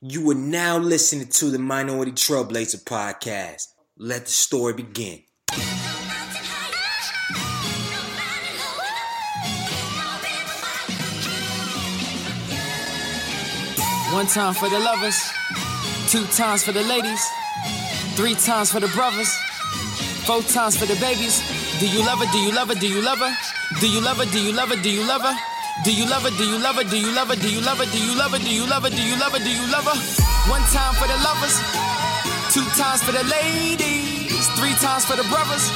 You are now listening to the Minority Trailblazer podcast. Let the story begin. One time for the lovers, two times for the ladies, three times for the brothers, four times for the babies. Do you love her? Do you love her? Do you love her? Do you love her? Do you love her? Do you love her? Do you love her? Do you love her? Do you love her? Do you love her? Do you love her? Do you love her? Do you love her? Do you love her? One time for the lovers, two times for the ladies, three times for the brothers.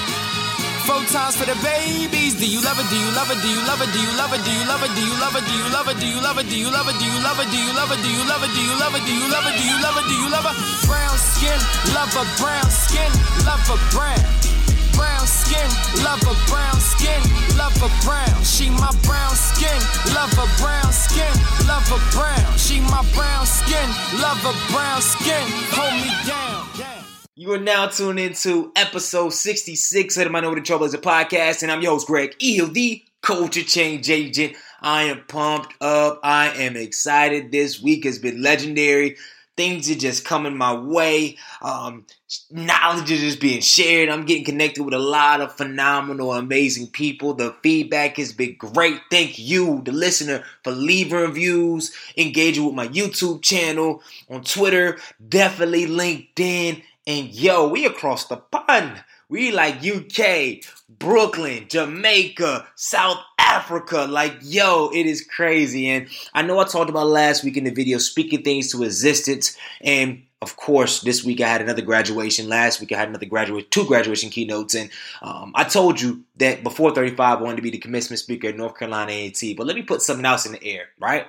Four times for the babies. Do you love it? Do you love it? Do you love it? Do you love it? Do you love it? Do you love it? Do you love it? Do you love it? Do you love it? Do you love it? Do you love it? Do you love it? Do you love it? Do you love it? Do you love it? Do you love it? Brown skin, love a brown skin, love a brown. Brown skin, love a brown skin, love a brown. She my brown skin, love a brown skin, love a brown. She my brown skin, love a brown skin. Hold me down. You are now tuned into episode 66 of the Minority Trailblazer podcast, and I'm your host, Greg the culture change agent. I am pumped up. I am excited. This week has been legendary. Things are just coming my way. Um, knowledge is just being shared. I'm getting connected with a lot of phenomenal, amazing people. The feedback has been great. Thank you, the listener, for leaving reviews, engaging with my YouTube channel, on Twitter, definitely LinkedIn and yo, we across the pond. We like UK, Brooklyn, Jamaica, South Africa. Like, yo, it is crazy. And I know I talked about last week in the video, speaking things to existence. And of course, this week I had another graduation. Last week I had another graduate, two graduation keynotes, and um, I told you that before 35 I wanted to be the commencement speaker at North Carolina A&T. But let me put something else in the air, right?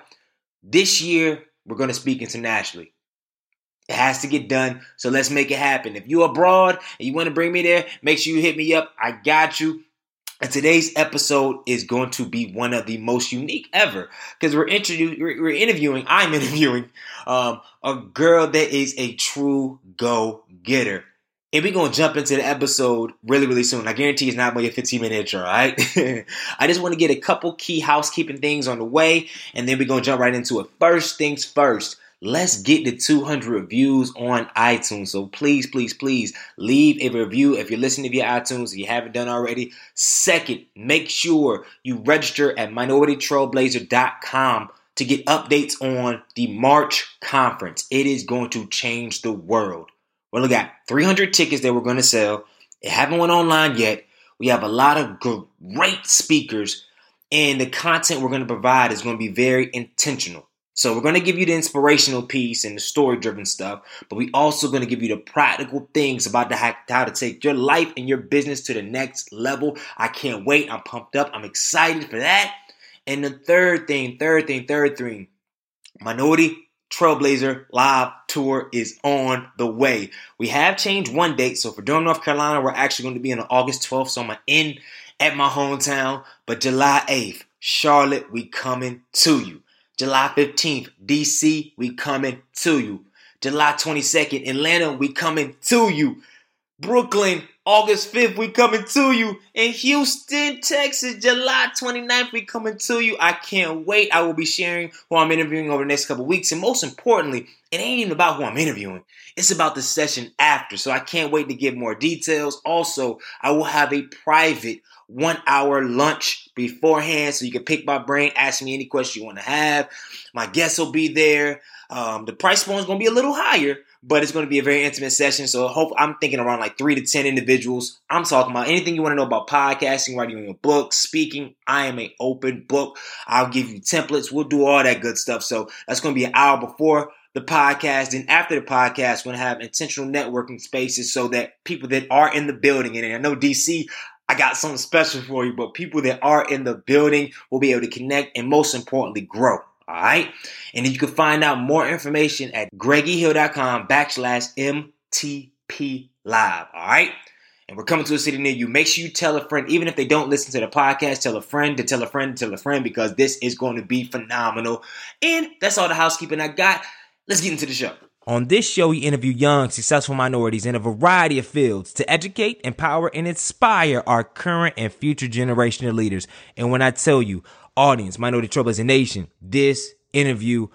This year we're going to speak internationally. It has to get done, so let's make it happen. If you're abroad and you want to bring me there, make sure you hit me up. I got you. And today's episode is going to be one of the most unique ever because we're, introdu- we're interviewing, I'm interviewing um, a girl that is a true go getter. And we're going to jump into the episode really, really soon. I guarantee it's not going to be a 15 minute intro, all right? I just want to get a couple key housekeeping things on the way, and then we're going to jump right into it. First things first. Let's get to 200 reviews on iTunes. So please, please, please leave a review if you're listening to via iTunes if you haven't done already. Second, make sure you register at minoritytrailblazer.com to get updates on the March conference. It is going to change the world. We got 300 tickets that we're going to sell. It haven't went online yet. We have a lot of great speakers, and the content we're going to provide is going to be very intentional. So we're going to give you the inspirational piece and the story driven stuff, but we also going to give you the practical things about the, how to take your life and your business to the next level. I can't wait. I'm pumped up. I'm excited for that. And the third thing, third thing, third thing, Minority Trailblazer Live Tour is on the way. We have changed one date. So for Durham, North Carolina, we're actually going to be on August 12th. So I'm to end at my hometown. But July 8th, Charlotte, we coming to you. July 15th, DC, we coming to you. July 22nd, Atlanta, we coming to you. Brooklyn, August 5th, we coming to you. In Houston, Texas, July 29th, we coming to you. I can't wait. I will be sharing who I'm interviewing over the next couple weeks. And most importantly, it ain't even about who I'm interviewing. It's about the session after. So I can't wait to give more details. Also, I will have a private one hour lunch beforehand so you can pick my brain, ask me any question you want to have. My guests will be there. Um, the price point is going to be a little higher, but it's going to be a very intimate session. So hope I'm thinking around like three to 10 individuals. I'm talking about anything you want to know about podcasting, writing your book, speaking. I am an open book. I'll give you templates. We'll do all that good stuff. So that's going to be an hour before the podcast and after the podcast, we're to have intentional networking spaces so that people that are in the building, and I know DC, I got something special for you, but people that are in the building will be able to connect and most importantly, grow. All right. And you can find out more information at greggyhill.com backslash MTP live. All right. And we're coming to a city near you. Make sure you tell a friend, even if they don't listen to the podcast, tell a friend to tell a friend to tell a friend because this is going to be phenomenal. And that's all the housekeeping I got. Let's get into the show. On this show, we interview young, successful minorities in a variety of fields to educate, empower, and inspire our current and future generation of leaders. And when I tell you, audience, Minority Trailblazer Nation, this interview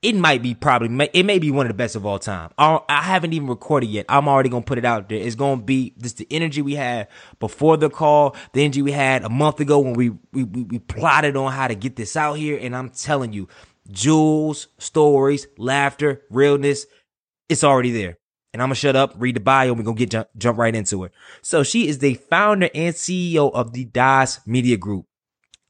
it might be probably it may be one of the best of all time. I, haven't even recorded yet. I'm already gonna put it out there. It's gonna be just the energy we had before the call, the energy we had a month ago when we we, we plotted on how to get this out here. And I'm telling you, jewels, stories, laughter, realness, it's already there. And I'm gonna shut up, read the bio, and we're gonna get jump, jump right into it. So she is the founder and CEO of the DAS Media Group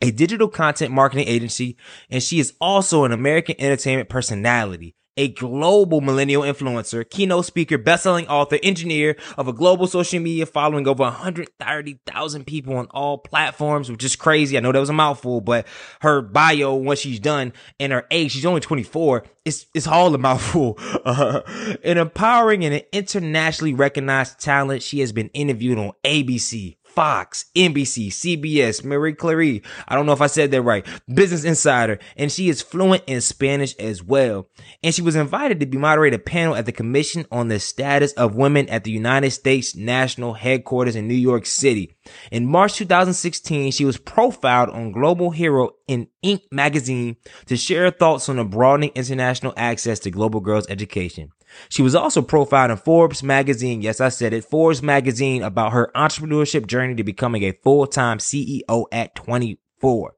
a digital content marketing agency, and she is also an American entertainment personality, a global millennial influencer, keynote speaker, best-selling author, engineer of a global social media following over 130,000 people on all platforms, which is crazy. I know that was a mouthful, but her bio, what she's done, and her age, she's only 24, it's, it's all a mouthful. Uh, an empowering and an internationally recognized talent, she has been interviewed on ABC, Fox, NBC, CBS, Marie Claire. I don't know if I said that right. Business Insider. And she is fluent in Spanish as well. And she was invited to be moderate a panel at the Commission on the Status of Women at the United States National Headquarters in New York City. In March 2016, she was profiled on Global Hero in Inc. magazine to share her thoughts on the broadening international access to global girls' education. She was also profiled in Forbes magazine. Yes, I said it. Forbes magazine about her entrepreneurship journey to becoming a full-time CEO at 24.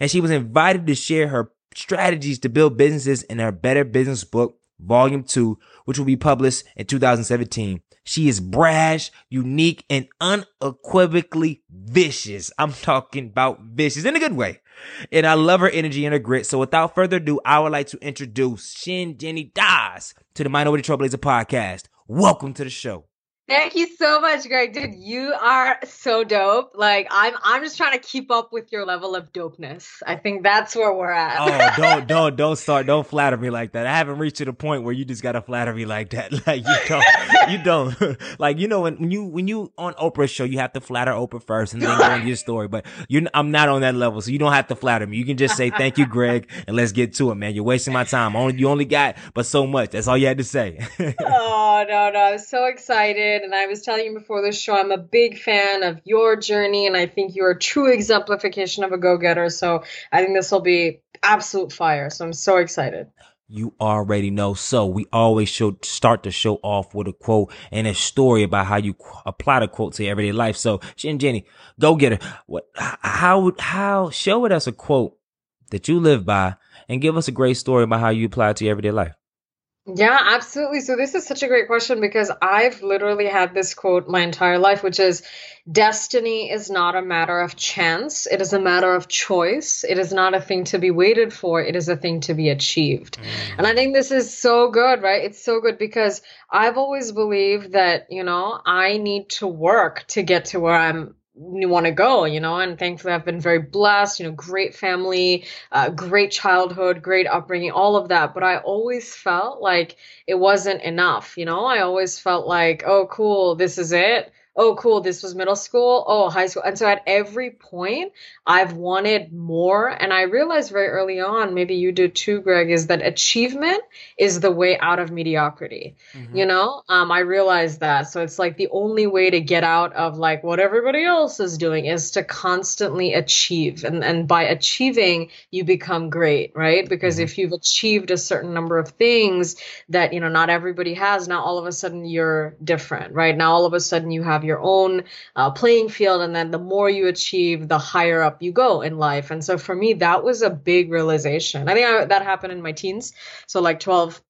And she was invited to share her strategies to build businesses in her Better Business book, volume two, which will be published in 2017. She is brash, unique, and unequivocally vicious. I'm talking about vicious in a good way. And I love her energy and her grit. So without further ado, I would like to introduce Shinjini Das to the Minority Trailblazer podcast. Welcome to the show. Thank you so much, Greg. Dude, you are so dope. Like I'm I'm just trying to keep up with your level of dopeness. I think that's where we're at. oh, don't don't don't start don't flatter me like that. I haven't reached to the point where you just gotta flatter me like that. Like you don't you don't. like you know when you when you on Oprah's show, you have to flatter Oprah first and then go into your story. But you I'm not on that level, so you don't have to flatter me. You can just say thank you, Greg, and let's get to it, man. You're wasting my time. Only you only got but so much. That's all you had to say. oh no, no, I'm so excited and I was telling you before the show, I'm a big fan of your journey, and I think you're a true exemplification of a go getter. So I think this will be absolute fire. So I'm so excited. You already know. So we always should start the show off with a quote and a story about how you apply the quote to everyday life. So Shinjini, go get her. What? How? How? Show with us a quote that you live by, and give us a great story about how you apply it to your everyday life. Yeah, absolutely. So this is such a great question because I've literally had this quote my entire life, which is destiny is not a matter of chance. It is a matter of choice. It is not a thing to be waited for. It is a thing to be achieved. Mm. And I think this is so good, right? It's so good because I've always believed that, you know, I need to work to get to where I'm want to go, you know, and thankfully I've been very blessed, you know, great family, uh, great childhood, great upbringing, all of that. But I always felt like it wasn't enough, you know, I always felt like, oh, cool, this is it oh, cool, this was middle school, oh, high school. And so at every point, I've wanted more. And I realized very early on, maybe you did too, Greg, is that achievement is the way out of mediocrity. Mm-hmm. You know, um, I realized that. So it's like the only way to get out of like what everybody else is doing is to constantly achieve. And, and by achieving, you become great, right? Because mm-hmm. if you've achieved a certain number of things that, you know, not everybody has, now all of a sudden you're different, right? Now all of a sudden you have your own uh, playing field and then the more you achieve the higher up you go in life. And so for me that was a big realization. I think I, that happened in my teens. So like 12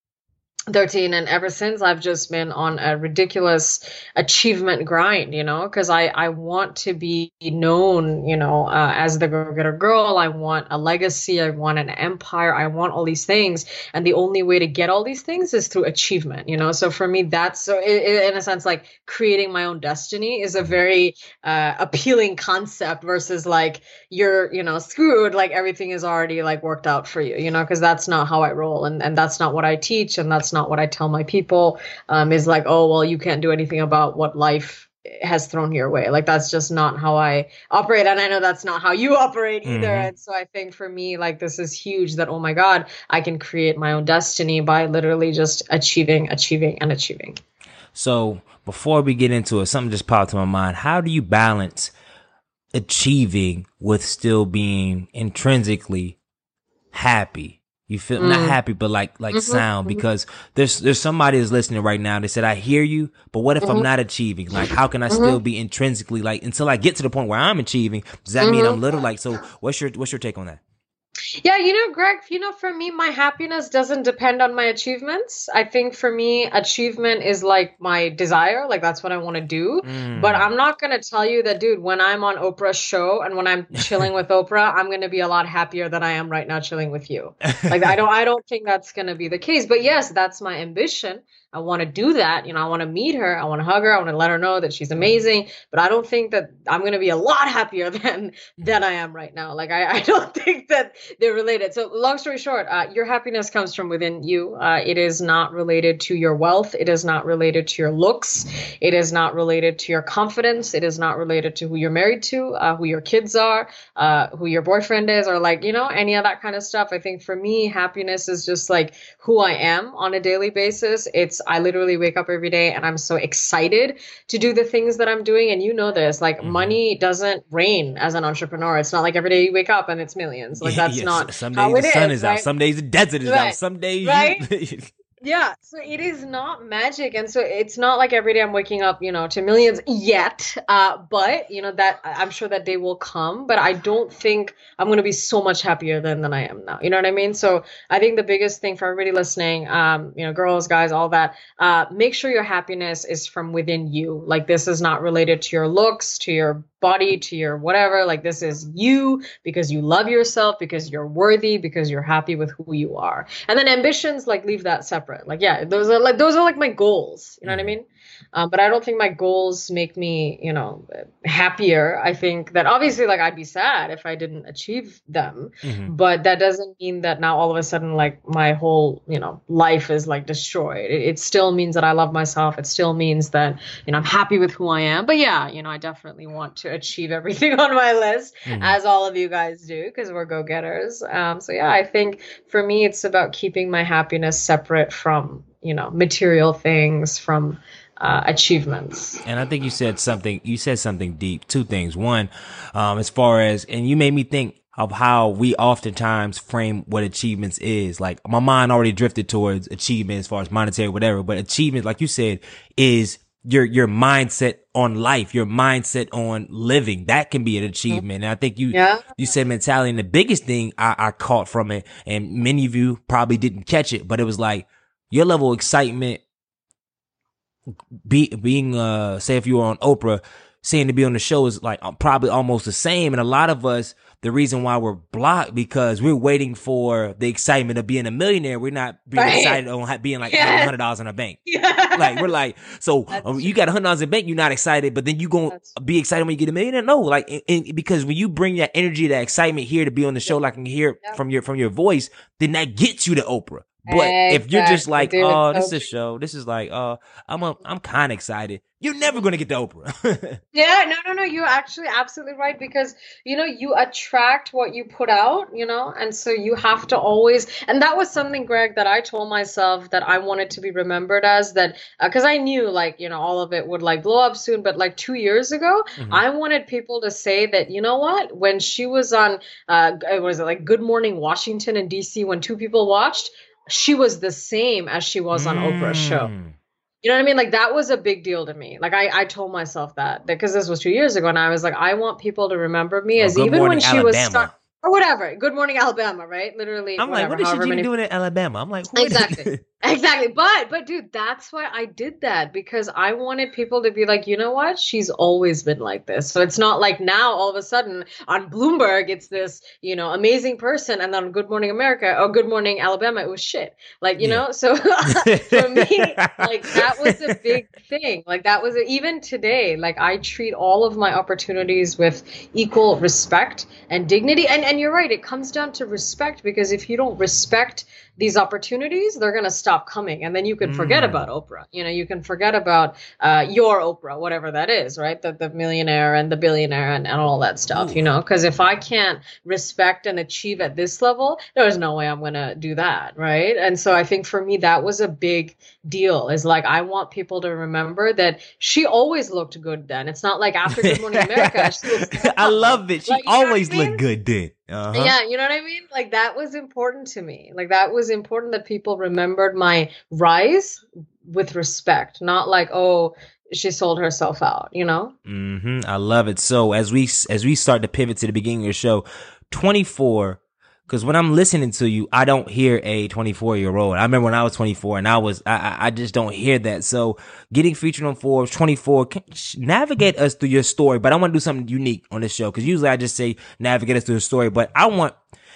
13 and ever since i've just been on a ridiculous achievement grind you know because i i want to be known you know uh, as the go-getter girl. I want a legacy. I want an empire. I want all these things. And the only way to get all these things is through achievement you know? So for me that's so it, it, in a sense like creating my own destiny is a very uh, appealing concept versus like you're you know screwed like everything is already like worked out for you you know? Because that's not how i roll and and that's not what i teach and that's not what I tell my people. Um, is like, oh well, you can't do anything about what life has thrown your way. Like that's just not how I operate, and I know that's not how you operate either. Mm-hmm. And so I think for me, like this is huge. That oh my god, I can create my own destiny by literally just achieving, achieving, and achieving. So before we get into it, something just popped to my mind. How do you balance achieving with still being intrinsically happy You feel mm. not happy, but like like mm-hmm, sound mm-hmm. because there's there's somebody that's listening right now. They said, "I hear you, but what if mm-hmm. I'm not achieving? Like, how can I mm-hmm. still be intrinsically like until I get to the point where I'm achieving? Does that mean I'm mm-hmm. little? Like, so what's your what's your take on that? Yeah, you know, Greg, you know, for me, my happiness doesn't depend on my achievements. I think for me, achievement is like my desire. Like, that's what I want to do. Mm. But I'm not going to tell you that, dude, when I'm on Oprah's show and when I'm chilling with Oprah, I'm going to be a lot happier than I am right now chilling with you. Like, I don't, I don't think that's going to be the case. But yes, that's my ambition. I want to do that. You know, I want to meet her. I want to hug her. I want to let her know that she's amazing. But I don't think that I'm going to be a lot happier than than I am right now. Like I, I don't think that they're related. So long story short, uh, your happiness comes from within you. Uh, it is not related to your wealth. It is not related to your looks. It is not related to your confidence. It is not related to who you're married to, uh, who your kids are, uh, who your boyfriend is, or like you know any of that kind of stuff. I think for me, happiness is just like who I am on a daily basis. It's I literally wake up every day and I'm so excited to do the things that I'm doing. And you know this, like mm-hmm. money doesn't rain as an entrepreneur. It's not like every day you wake up and it's millions. Like that's yeah, not some days the sun is, is right? out, some days the desert is right. out, some days right? You... Yeah, so it is not magic, and so it's not like every day I'm waking up, you know, to millions yet. Uh, but you know that I'm sure that day will come. But I don't think I'm going to be so much happier than than I am now. You know what I mean? So I think the biggest thing for everybody listening, um, you know, girls, guys, all that, uh, make sure your happiness is from within you. Like this is not related to your looks, to your body to your whatever. Like this is you because you love yourself, because you're worthy, because you're happy with who you are. And then ambitions, like leave that separate. Like yeah, those are like those are like my goals. You know what I mm-hmm. mean? Um, but I don't think my goals make me, you know, happier. I think that obviously, like, I'd be sad if I didn't achieve them. Mm-hmm. But that doesn't mean that now all of a sudden, like, my whole, you know, life is like destroyed. It, it still means that I love myself. It still means that, you know, I'm happy with who I am. But yeah, you know, I definitely want to achieve everything on my list, mm-hmm. as all of you guys do, because we're go getters. Um, so yeah, I think for me, it's about keeping my happiness separate from, you know, material things, from, uh, achievements. And I think you said something. You said something deep. Two things. One, um, as far as, and you made me think of how we oftentimes frame what achievements is. Like my mind already drifted towards achievement as far as monetary, whatever. But achievement, like you said, is your your mindset on life, your mindset on living. That can be an achievement. And I think you yeah. you said mentality. And the biggest thing I, I caught from it, and many of you probably didn't catch it, but it was like your level of excitement be, being uh say if you were on Oprah, saying to be on the show is like uh, probably almost the same. And a lot of us, the reason why we're blocked because we're waiting for the excitement of being a millionaire. We're not being right. excited on being like yeah. hundred dollars in a bank. Yeah. Like we're like, so um, you got a hundred dollars in a bank, you're not excited, but then you gonna be excited when you get a millionaire. No, like and, and because when you bring that energy, that excitement here to be on the show, like I can hear yeah. from your from your voice, then that gets you to Oprah. But exactly. if you're just like, oh, this is a show, this is like, oh, I'm a, I'm kind of excited. You're never going to get the Oprah. yeah, no, no, no. You're actually absolutely right because you know you attract what you put out, you know, and so you have to always. And that was something, Greg, that I told myself that I wanted to be remembered as that because uh, I knew like you know all of it would like blow up soon. But like two years ago, mm-hmm. I wanted people to say that you know what when she was on, uh, was it like Good Morning Washington in D.C. when two people watched she was the same as she was on mm. Oprah's show. Mm. You know what I mean? Like that was a big deal to me. Like I, I told myself that because this was two years ago, and I was like, I want people to remember me oh, as even when she Alabama. was stuck or whatever. Good morning, Alabama, right? Literally. I'm whatever, like, what is she many... doing in Alabama? I'm like, exactly, exactly. But but dude, that's why I did that because I wanted people to be like, you know what? She's always been like this. So it's not like now all of a sudden on Bloomberg it's this you know amazing person, and then on Good Morning America or Good Morning Alabama it was shit. Like you yeah. know, so for me, like that was a big thing. Like that was a, even today. Like I treat all of my opportunities with equal respect and dignity, and, and and you're right it comes down to respect because if you don't respect these opportunities, they're going to stop coming. And then you can forget mm. about Oprah. You know, you can forget about uh, your Oprah, whatever that is, right? The, the millionaire and the billionaire and, and all that stuff, Ooh. you know, because if I can't respect and achieve at this level, there's no way I'm going to do that, right? And so I think for me, that was a big deal is like, I want people to remember that she always looked good then. It's not like after Good Morning America, I love it. She like, always looked good then Uh-huh. Yeah, you know what I mean? Like that was important to me. Like that was important that people remembered my rise with respect, not like, oh, she sold herself out, you know? hmm I love it. So as we as we start to pivot to the beginning of the show, 24 because when I'm listening to you, I don't hear a 24 year old. I remember when I was 24 and I was, I, I just don't hear that. So getting featured on Forbes 24, can, navigate us through your story. But I want to do something unique on this show because usually I just say navigate us through the story. But I want,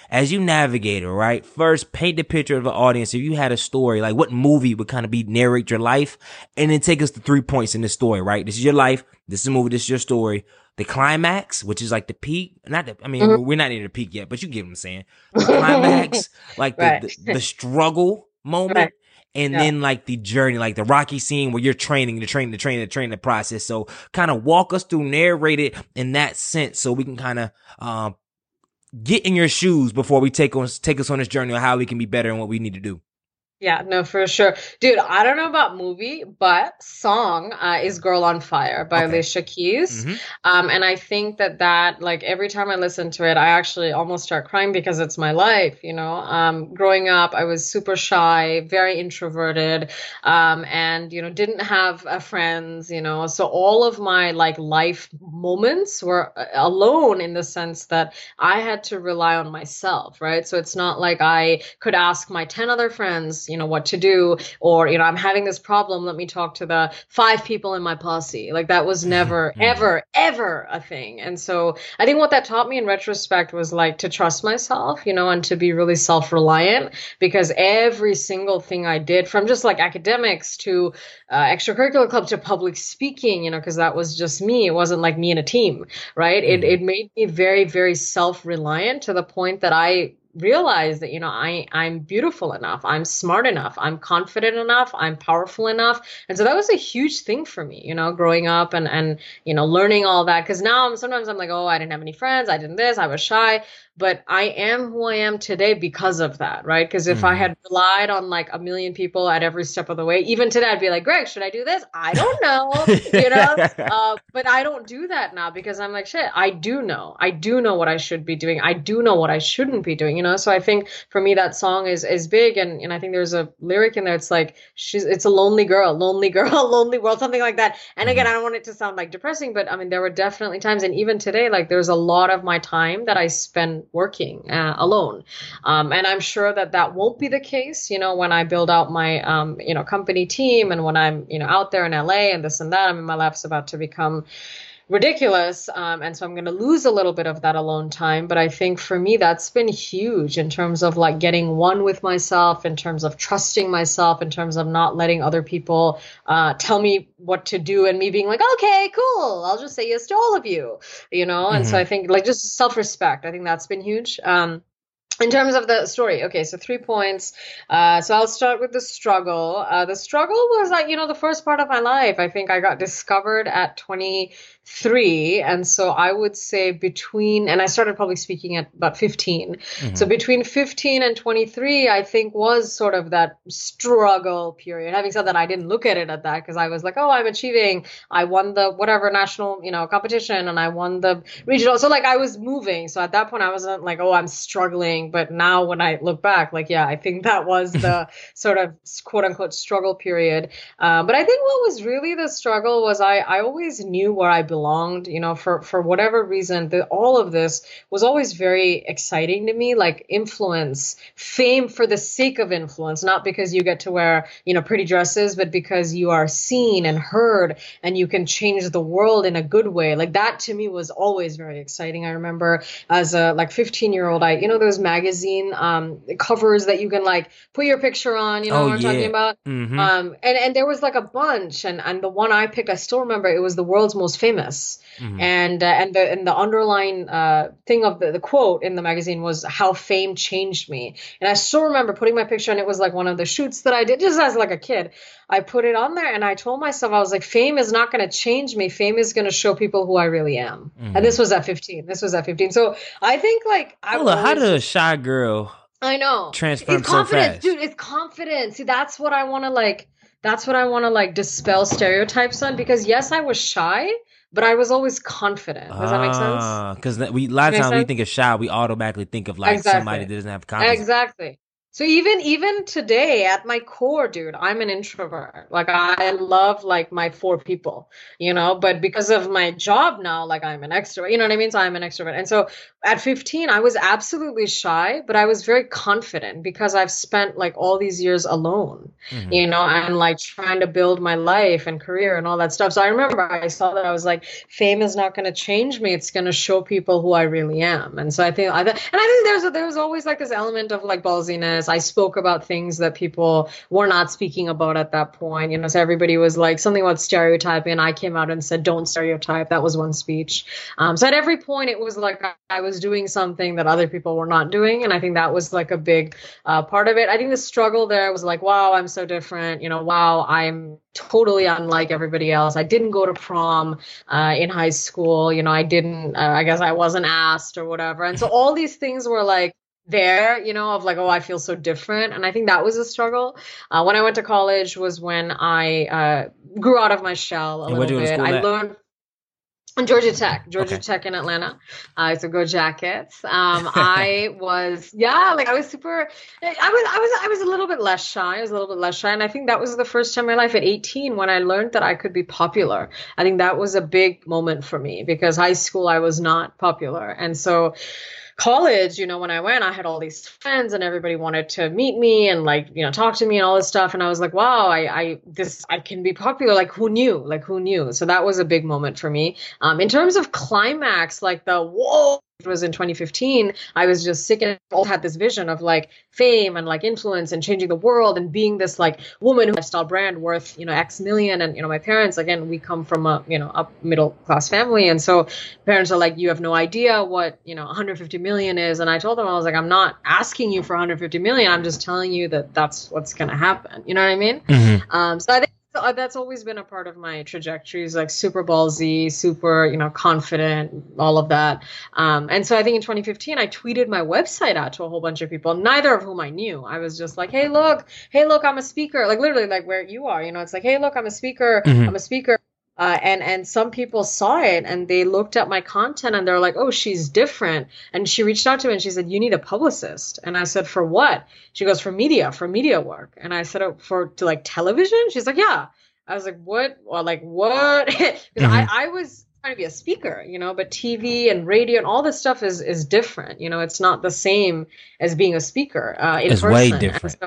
as you navigate it, right? First, paint the picture of the audience. If you had a story, like what movie would kind of be narrate your life, and then take us to three points in the story, right? This is your life. This is a movie. This is your story the climax, which is like the peak. Not the, I mean, mm-hmm. we're not near the peak yet, but you get what I'm saying. The climax, like the, right. the, the, struggle moment. Right. And yeah. then like the journey, like the Rocky scene where you're training, the training, the training, the training, the process. So kind of walk us through, narrate it in that sense, so we can kind of um, get in your shoes before we take on take us on this journey of how we can be better and what we need to do. Yeah, no, for sure. Dude, I don't know about movie, but song uh, is Girl on Fire by okay. Alicia Keys. Mm-hmm. Um, and I think that that, like, every time I listen to it, I actually almost start crying because it's my life, you know? Um, growing up, I was super shy, very introverted, um, and, you know, didn't have uh, friends, you know? So all of my, like, life moments were uh, alone in the sense that I had to rely on myself, right? So it's not like I could ask my 10 other friends, you know what to do or you know i'm having this problem. Let me talk to the five people in my posse. Like that was never mm-hmm. ever ever a thing. And so i think what that taught me in retrospect was like to trust myself you know and to be really self-reliant because every single thing i did from just like academics to uh, extracurricular club to public speaking you know because that was just me. It wasn't like me and a team right? Mm-hmm. it, it made me very very self-reliant to the point that i realize that you know i i'm beautiful enough i'm smart enough i'm confident enough i'm powerful enough. And so that was a huge thing for me you know growing up and and you know learning all that. Because now i'm sometimes i'm like oh i didn't have any friends i didn't this i was shy but I am who I am today because of that, right? Because if mm. I mm-hmm. had relied on like a million people at every step of the way, even today, I'd be like, Greg, should I do this? I don't know, you know. Uh, but I don't do that now because I'm like, shit, I do know, I do know what I should be doing, I do know what I shouldn't be doing, you know. So I think for me, that song is is big, and and I think there's a lyric in there. It's like she's, it's a lonely girl, lonely girl, lonely world, something like that. And again, mm-hmm. I don't want it to sound like depressing, but I mean, there were definitely times, and even today, like there's a lot of my time that I spend working uh, alone. Um, and I'm sure that that won't be the case, you know, when I build out my, um, you know, company team and when I'm, you know, out there in LA and this and that. I mean, my life's about to become ridiculous. Um, and so I'm going to lose a little bit of that alone time. But I think for me, that's been huge in terms of like getting one with myself, in terms of trusting myself, in terms of not letting other people uh, tell me what to do and me being like, okay, cool, I'll just say yes to all of you, you know? Mm-hmm. And so mm-hmm. I think like just self respect, I think that's been huge. Um, in terms of the story okay so three points uh, so i'll start with the struggle uh, the struggle was like you know the first part of my life i think i got discovered at 23. And so I would say between, and I started public speaking at about 15. Mm-hmm. So between 15 and 23, I think was sort of that struggle period. Having said that, I didn't look at it at that because I was like, oh, I'm achieving. I won the whatever national, you know, competition and I won the regional. So like I was moving. So at that point, I wasn't like, oh, I'm struggling. But now when I look back, like, yeah, I think that was the sort of quote unquote struggle period. Uh, but I think what was really the struggle was I, I always knew where I belonged you know for for whatever reason the, all of this was always very exciting to me like influence fame for the sake of influence not because you get to wear you know pretty dresses but because you are seen and heard and you can change the world in a good way like that to me was always very exciting i remember as a like 15 year old i you know those magazine um covers that you can like put your picture on you know oh, what i'm yeah. talking about mm-hmm. um and and there was like a bunch and and the one i picked i still remember it was the world's most famous Mm-hmm. And uh, and the and the underlying uh, thing of the, the quote in the magazine was how fame changed me. And I still remember putting my picture, and it was like one of the shoots that I did just as like a kid. I put it on there, and I told myself I was like, fame is not going to change me. Fame is going to show people who I really am. Mm-hmm. And this was at 15. This was at 15. So I think like I Hold how does a shy girl I know transform it's confidence, so fast? dude. It's confidence. See, that's what I want to like. That's what I want to like dispel stereotypes on because yes, I was shy, but I was always confident. Does that make sense? Because we a lot of times we think of shy, we automatically think of like exactly. somebody that doesn't have confidence. Exactly. So even even today at my core, dude, I'm an introvert. Like I love like my four people, you know, but because of my job now, like I'm an extrovert. You know what I mean? So I'm an extrovert. And so at 15, I was absolutely shy, but I was very confident because I've spent like all these years alone, mm-hmm. you know, and like trying to build my life and career and all that stuff. So I remember I saw that I was like, fame is not going to change me. It's going to show people who I really am. And so I think, I th- and I think there's a, there's always like this element of like ballsiness. I spoke about things that people were not speaking about at that point. You know, so everybody was like something about stereotyping, and I came out and said, "Don't stereotype." That was one speech. Um, so at every point, it was like I was doing something that other people were not doing, and I think that was like a big uh, part of it. I think the struggle there was like, "Wow, I'm so different." You know, "Wow, I'm totally unlike everybody else." I didn't go to prom uh, in high school. You know, I didn't. Uh, I guess I wasn't asked or whatever, and so all these things were like there, you know, of like, oh, I feel so different. And I think that was a struggle. Uh, when I went to college was when I uh, grew out of my shell a and little bit. I learned Georgia Tech, Georgia okay. Tech in Atlanta. Uh, so go Jackets. Um, I was, yeah, like I was super. I was, I was, I was a little bit less shy. I was a little bit less shy, and I think that was the first time in my life at 18 when I learned that I could be popular. I think that was a big moment for me because high school I was not popular, and so college, you know, when I went, I had all these friends and everybody wanted to meet me and like, you know, talk to me and all this stuff. And I was like, wow, I, I, this, I can be popular. Like who knew? Like who knew? So that was a big moment for me. Um, in terms of climax, like the whoa, was in 2015 i was just sick and all had this vision of like fame and like influence and changing the world and being this like woman who lifestyle brand worth you know x million. And you know my parents again we come from a you know a middle class family. And so parents are like you have no idea what you know 150 million is. And i told them i was like i'm not asking you for 150 million. I'm just telling you that that's what's going to happen. You know what i mean? Mm-hmm. um, so i think uh, that's always been a part of my trajectory is like super ballsy super you know confident all of that. Um, and so i think in 2015 i tweeted my website out to a whole bunch of people neither of whom i knew. I was just like hey look hey look i'm a speaker. Like literally like where you are you know it's like hey look i'm a speaker mm-hmm. i'm a speaker uh, and and some people saw it and they looked at my content and they're like, oh, she's different. And she reached out to me and she said, you need a publicist. And I said, for what? She goes, for media, for media work. And I said, oh, for to like television. She's like, yeah. I was like, what? Well, like what? Because mm-hmm. I I was trying to be a speaker, you know, but TV and radio and all this stuff is is different. You know, it's not the same as being a speaker. Uh, in it's person. way different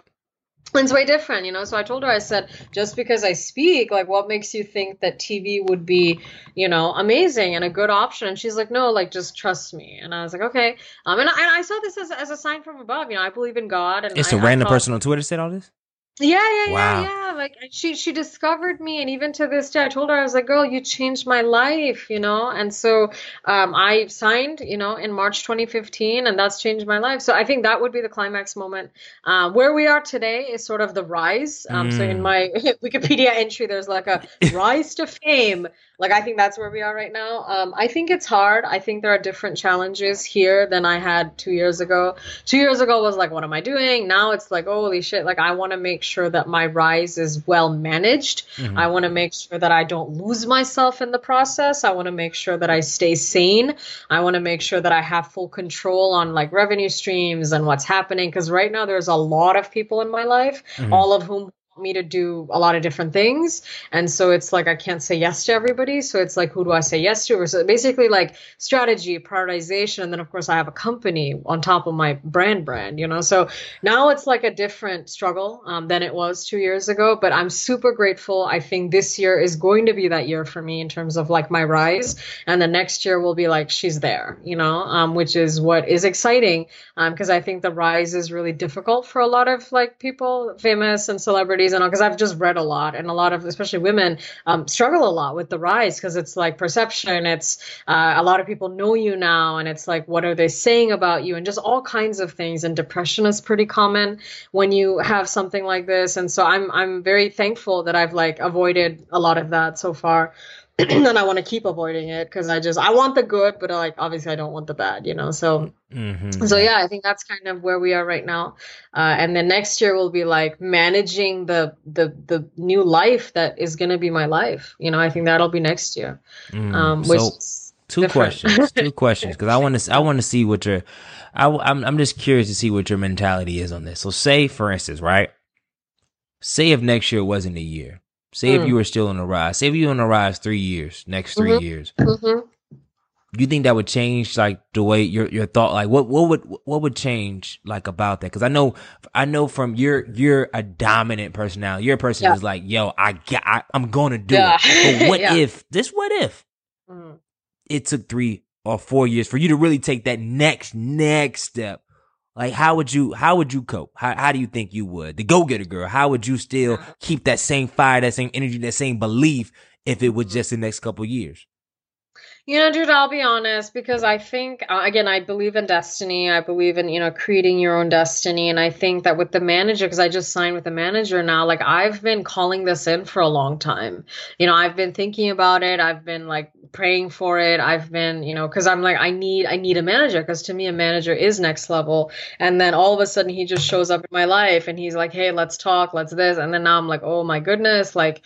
it's way different, you know. So I told her, I said, just because I speak, like, what makes you think that TV would be, you know, amazing and a good option? And she's like, no, like, just trust me. And I was like, okay. Um, and I, and I saw this as, as a sign from above. You know, I believe in God. And it's I, a random person on Twitter said all this. Yeah, yeah, wow. yeah, yeah. Like she she discovered me, and even to this day, I told her I was like, "Girl, you changed my life," you know. And so um, I signed, you know, in March 2015, and that's changed my life. So I think that would be the climax moment. Um, where we are today is sort of the rise. Um, mm. So in mm. my Wikipedia entry, there's like a rise to fame like I think that's where we are right now. Um, I think it's hard. I think there are different challenges here than I had two years ago. Two years ago was like, what am I doing? Now it's like, holy shit! Like I want to make sure that my rise is well managed. Mm-hmm. I want to make sure that I don't lose myself in the process. I want to make sure that I stay sane. I want to make sure that I have full control on like revenue streams and what's happening. Because right now there's a lot of people in my life, mm-hmm. all of whom me to do a lot of different things. And so it's like i can't say yes to everybody. So it's like who do i say yes to? So basically like strategy prioritization and then of course i have a company on top of my brand brand you know? So now it's like a different struggle um, than it was two years ago but i'm super grateful. I think this year is going to be that year for me in terms of like my rise. And the next year will be like she's there you know um, which is what is exciting because um, i think the rise is really difficult for a lot of like people famous and celebrities celebrities and all because I've just read a lot and a lot of especially women um, struggle a lot with the rise because it's like perception. It's uh, a lot of people know you now and it's like what are they saying about you and just all kinds of things. And depression is pretty common when you have something like this. And so I'm I'm very thankful that I've like avoided a lot of that so far. and I want to keep avoiding it because I just I want the good, but like obviously I don't want the bad, you know. So mm-hmm. so yeah, I think that's kind of where we are right now. Uh, and then next year will be like managing the the the new life that is gonna be my life. You know, I think that'll be next year. Mm. Um, which so two different. questions, two questions, because I want to I want to see what your I, I'm I'm just curious to see what your mentality is on this. So say for instance, right? Say if next year wasn't a year Say mm. if you were still on the rise. Say if you were on the rise three years, next 3 mm-hmm. years. Mm-hmm. You think that would change like the way your your thought like what what would what would change like about that? Because I know I know from your you're a dominant personality. Your person yeah. is like, yo, I got I, am going to do yeah. it. But what yeah. if this? What if mm. it took three or four years for you to really take that next next step? Like how would you how would you cope? How how do you think you would? The go getter girl, how would you still uh-huh. keep that same fire, that same energy, that same belief if it was mm-hmm. just the next couple years? You know, dude, I'll be honest because I think, uh, again, I believe in destiny. I believe in, you know, creating your own destiny. And I think that with the manager, because I just signed with the manager now, like I've been calling this in for a long time. You know, I've been thinking about it. I've been like praying for it. I've been, you know, because I'm like, I need, I need a manager because to me, a manager is next level. And then all of a sudden he just shows up in my life and he's like, hey, let's talk, let's this. And then now I'm like, oh my goodness, like,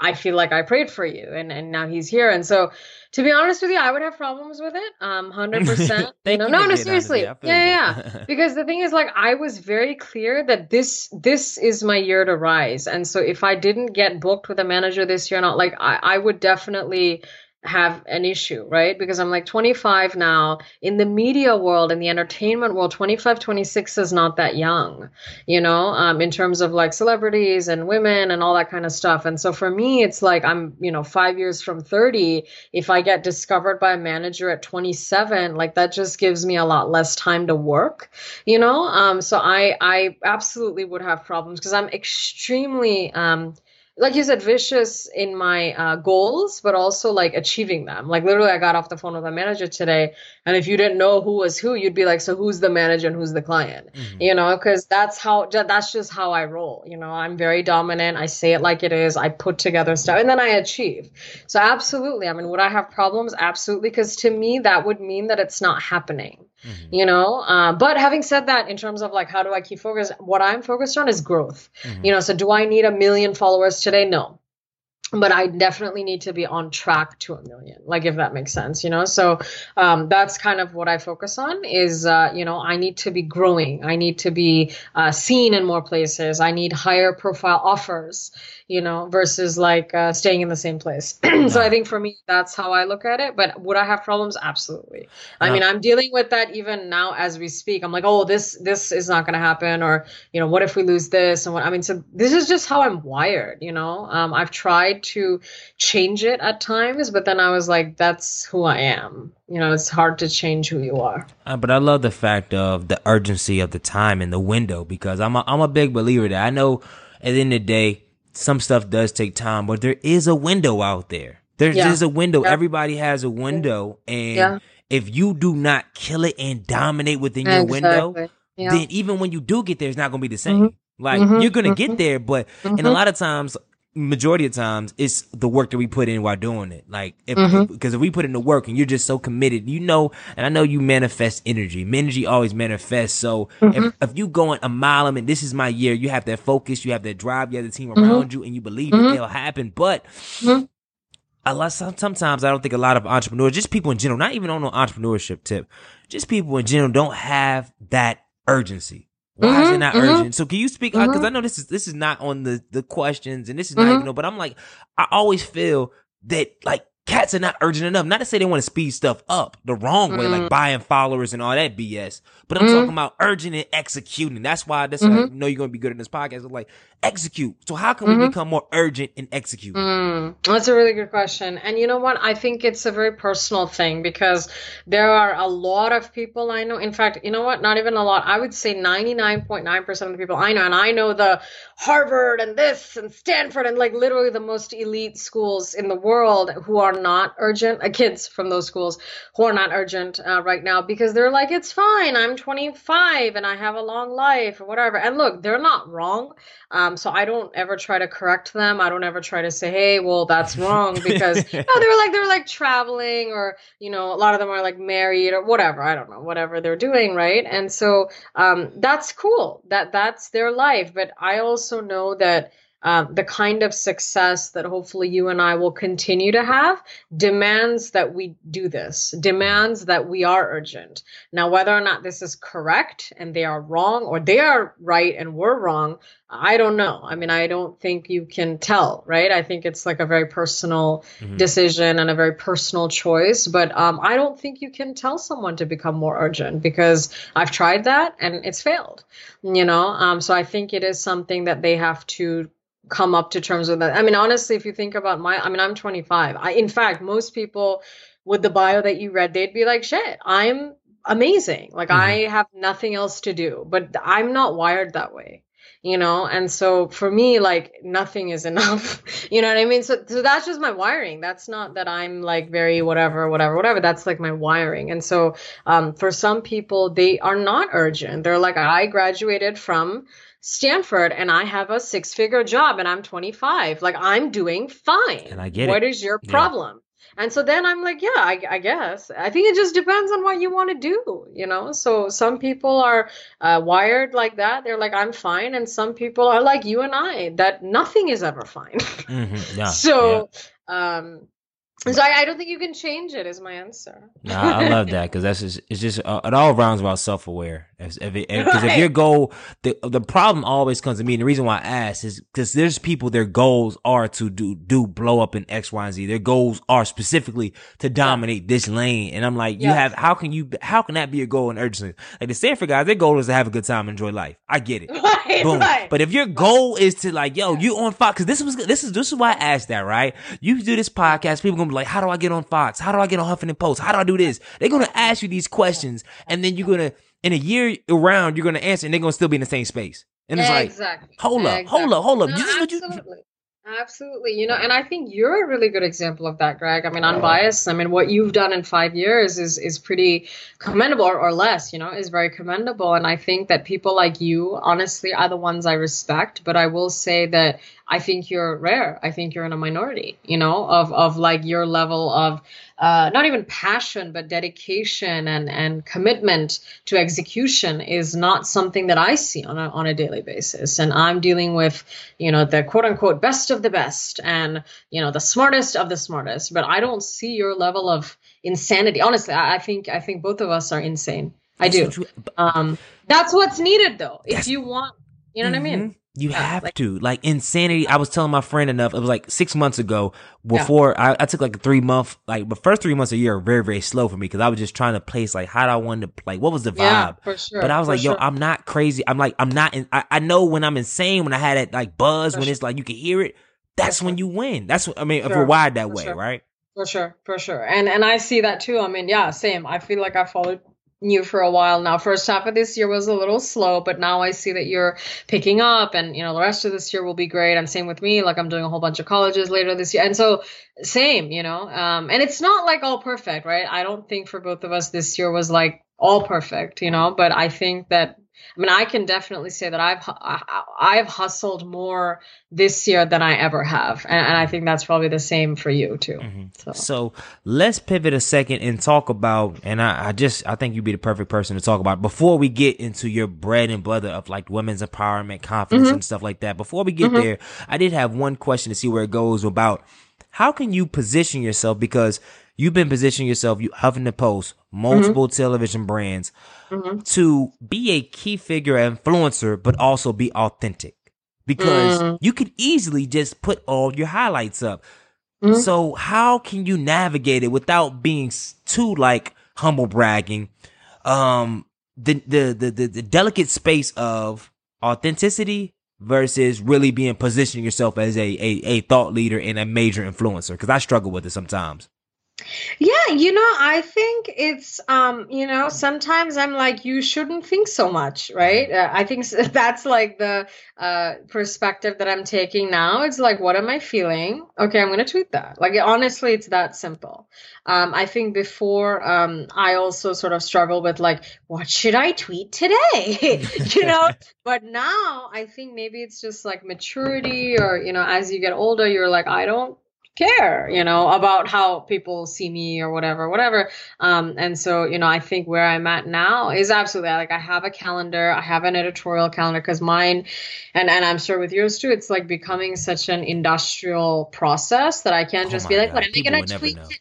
I feel like I prayed for you and, and now he's here. And so, to be honest with you, I would have problems with it. Um, hundred percent. No, no, seriously. Yeah, yeah, yeah. because the thing is, like, I was very clear that this this is my year to rise, and so if I didn't get booked with a manager this year, not like I, I would definitely have an issue, right? Because I'm like 25 now. In the media world, in the entertainment world, 25, 26 is not that young, you know, um, in terms of like celebrities and women and all that kind of stuff. And so for me, it's like I'm, you know, five years from 30. If I get discovered by a manager at 27, like that just gives me a lot less time to work, you know? Um, so I, I absolutely would have problems because I'm extremely, um, like you said, vicious in my uh, goals, but also like achieving them. Like literally, I got off the phone with a manager today, and if you didn't know who was who, you'd be like, "So who's the manager and who's the client?" Mm-hmm. You know, because that's how that's just how I roll. You know, I'm very dominant. I say it like it is. I put together stuff, and then I achieve. So absolutely, I mean, would I have problems? Absolutely, because to me, that would mean that it's not happening. Mm-hmm. You know, uh, but having said that, in terms of like how do I keep focused, what I'm focused on is growth. Mm-hmm. You know, so do I need a million followers today? No but I definitely need to be on track to a million, like if that makes sense, you know. So um, that's kind of what I focus on. Is uh, you know I need to be growing. I need to be uh, seen in more places. I need higher profile offers you know, versus like uh, staying in the same place. so I think for me, that's how I look at it. But would I have problems? Absolutely. I mean, I'm dealing with that even now as we speak. I'm like, oh, this this is not going to happen, or you know, what if we lose this? And what I mean, so this is just how I'm wired. You know, um, I've tried to change it at times, but then I was like, that's who I am. You know, it's hard to change who you are. Uh, but I love the fact of the urgency of the time and the window because I'm a, I'm a big believer that I know at the end of the day some stuff does take time, but there is a window out there. There's yeah. a window. Yeah. Everybody has a window. And yeah. if you do not kill it and dominate within your window, then even when you do get there, it's not going to be the same. Mm-hmm. Like mm-hmm. you're going to mm-hmm. get there, but and a mm-hmm. lot of times majority of times it's the work that we put in while doing it. Like, if, mm-hmm. because if we put in the work and you're just so committed, you know, and I know you manifest energy. Energy always manifests. So mm-hmm. if, if you going a mile, I mean, this is my year. You have that focus, you have that drive, you have the team mm-hmm. around you, and you believe mm-hmm. it'll happen. But mm-hmm. a lot, sometimes I don't think a lot of entrepreneurs, just people in general, not even on an entrepreneurship tip, just people in general don't have that urgency. Why mm-hmm, is it mm-hmm, not mm-hmm. urgent? So can you speak? Because mm-hmm. I know this is this is not on the the questions, and this is not even. Know, but I'm like, I always feel that like cats are not urgent enough. Not to say they want to speed stuff up the wrong way, like buying followers and all that BS. But I'm talking about urgent and executing. That's why this I know you're gonna be good in this podcast. I'm like execute. So how can mm-hmm. we become more urgent and execute? Mm, that's a really good question. And you know what? I think it's a very personal thing because there are a lot of people I know. In fact, you know what? Not even a lot. I would say 99.9% of the people I know, and I know the Harvard and this and Stanford and like literally the most elite schools in the world who are are not urgent, uh, kids from those schools who are not urgent uh, right now because they're like, it's fine. I'm 25 and I have a long life or whatever. And look, they're not wrong. Um, so I don't ever try to correct them. I don't ever try to say, hey, well, that's wrong because no, they're like they're like traveling or you know a lot of them are like married or whatever. I don't know whatever they're doing, right? And so um, that's cool. That that's their life. But I also know that um, the kind of success that hopefully you and I will continue to have demands that we do this, demands that we are urgent. Now, whether or not this is correct and they are wrong or they are right and we're wrong, I don't know. I mean, I don't think you can tell, right? I think it's like a very personal mm-hmm. decision and a very personal choice. But um, I don't think you can tell someone to become more urgent because I've tried that and it's failed, you know? Um, so I think it is something that they have to come up to terms with that. I mean, honestly, if you think about my, I mean, I'm 25. I, in fact, most people with the bio that you read, they'd be like, shit, I'm amazing. Like, mm-hmm. I have nothing else to do, but I'm not wired that way you know and so for me like nothing is enough you know what i mean so, so that's just my wiring that's not that i'm like very whatever whatever whatever that's like my wiring and so um, for some people they are not urgent they're like i graduated from Stanford and I have a six figure job and I'm 25. Like I'm doing fine. And I get what it. What is your problem? Yeah. And so then I'm like, yeah, I, I, guess. I think it just depends on what you want to do, you know? So some people are uh, wired like that. They're like, I'm fine. And some people are like you and I, that nothing is ever fine. Mm-hmm. Yeah. so, yeah. um, so I, I, don't think you can change it. Is my answer. no, I love that because that's just it's just uh, it all rounds about self aware. Because if, if, right. if, your goal, the the problem always comes to me, and the reason why I ask is because there's people their goals are to do do blow up in X, Y, and Z. Their goals are specifically to dominate yeah. this lane, and I'm like, you have how can you how can that be a goal in urgency? Like the Stanford guys, their goal is to have a good time, enjoy life. I get it. Right, Boom. Right. But if your goal is to like, yo, you on Fox, because this was this is this is why I asked that, right? You do this podcast, people gonna be like, how do I get on Fox? How do I get on Huffington Post? How do I do this? They're gonna ask you these questions, and then you're gonna in a year around you're gonna answer, and they're gonna still be in the same space. And it's exactly. like, hold up, exactly. hold up, hold up. No, is you Absolutely. You know, and I think you're a really good example of that, Greg. I mean, unbiased. I mean, what you've done in five years is is pretty commendable or, or less, you know, is very commendable. And I think that people like you, honestly, are the ones I respect. But I will say that I think you're rare. I think you're in a minority, you know, of of like your level of uh, not even passion, but dedication and, and commitment to execution is not something that I see on a, on a daily basis. And I'm dealing with, you know, the quote unquote best of the best and, you know, the smartest of the smartest, but I don't see your level of insanity. Honestly, I, I think, I think both of us are insane. I do. Um, that's what's needed though. If you want, you know mm-hmm. what I mean? You have like, to like insanity. I was telling my friend enough. It was like six months ago before yeah. I, I, took like a three month, like the first three months of a year are very, very slow for me because I was just trying to place like how do I want to play? What was the vibe? Yeah, for sure. But I was like, yo, I'm not crazy. I'm like, I'm not, in, I, I know when I'm insane, when I had that like buzz, for when sure. it's like you can hear it, that's for when sure. you win. That's what, I mean, sure. if we're wired that way, right? For sure, for sure. And, and I see that too. I mean, yeah, same. I feel like I followed you for a while now. First half of this year was a little slow, but now I see that you're picking up and you know the rest of this year will be great. And same with me, like I'm doing a whole bunch of colleges later this year. And so same, you know. Um and it's not like all perfect, right? I don't think for both of us this year was like all perfect, you know, but I think that I mean, I can definitely say that I've I've hustled more this year than I ever have, and, and I think that's probably the same for you too. Mm-hmm. So. so. let's pivot a second and talk about, and I, I, just I think you'd be the perfect person to talk about before we get into your bread and butter of like women's empowerment, confidence, mm-hmm. and stuff like that. Before we get mm-hmm. there, I did have one question to see where it goes about how can you position yourself because you've been positioning yourself, you Huffington Post, multiple mm-hmm. television brands, mm-hmm. to be a key figure influencer, but also be authentic. Because mm-hmm. you could easily just put all your highlights up. Mm-hmm. So how can you navigate it without being too like humble bragging? Um, the, the, the, the, the delicate space of authenticity versus really being positioning yourself as a, a, a thought leader and a major influencer. Cause I struggle with it sometimes. Yeah, you know, I think it's um, you know, sometimes I'm like you shouldn't think so much, right? Uh, I think that's like the uh perspective that I'm taking now. It's like what am I feeling? Okay, I'm going to tweet that. Like honestly, it's that simple. Um I think before um I also sort of struggle with like what should I tweet today? you know, but now I think maybe it's just like maturity or you know, as you get older you're like I don't care, you know, about how people see me or whatever, whatever. Um, and so, you know, I think where I'm at now is absolutely like I have a calendar, I have an editorial calendar because mine, and and I'm sure with yours too, it's like becoming such an industrial process that I can't oh just be like, God. what am I gonna tweet?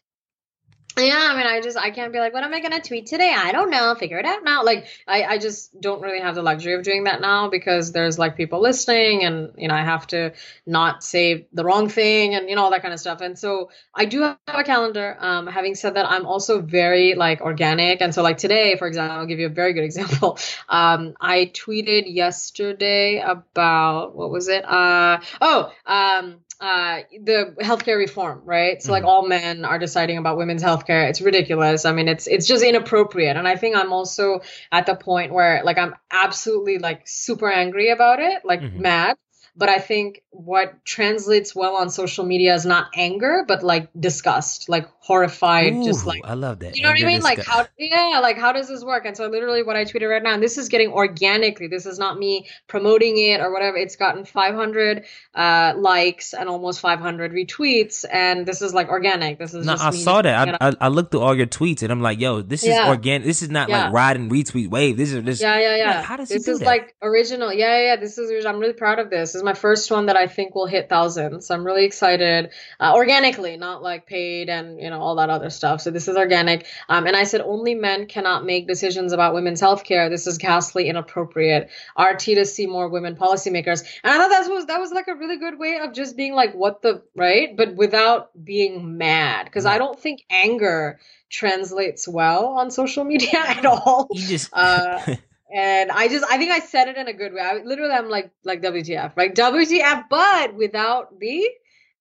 Yeah, I mean, I just I can't be like, what am I gonna tweet today? I don't know. Figure it out now. Like, I I just don't really have the luxury of doing that now because there's like people listening, and you know, I have to not say the wrong thing, and you know all that kind of stuff. And so I do have a calendar. Um, having said that, I'm also very like organic, and so like today, for example, I'll give you a very good example. Um, I tweeted yesterday about what was it? Uh, oh, um uh, the healthcare reform, right? So like mm-hmm. all men are deciding about women's healthcare. It's ridiculous. I mean, it's it's just inappropriate. And I think I'm also at the point where like I'm absolutely like super angry about it, like mm-hmm. mad. But I think what translates well on social media is not anger, but like disgust, like horrified, Ooh, just like I love that. You know anger what I mean? Like how yeah, like how does this work? And so literally what I tweeted right now, and this is getting organically. This is not me promoting it or whatever. It's gotten 500 uh, likes and almost 500 retweets, and this is like organic. This is no, I saw that. I, I, I looked through all your tweets, and I'm like, yo, this is organic. This is not yeah. like ride and retweet wave. This is this. Yeah, yeah, yeah. Like, how does this is that? like original? Yeah, yeah, yeah. This is. I'm really proud of this. This is my first one that I think will hit thousands. So I'm really excited. Uh, organically, not like paid and you know all that other stuff. So this is organic. Um, and I said only men cannot make decisions about women's health care. This is ghastly inappropriate. RT to see more women policymakers. And I thought that was that was like a really good way of just being like, what the right, but without being mad. Because I don't think anger translates well on social media at all. You just uh, and I just I think I said it in a good way. I literally I'm like like WTF, like WTF, but without the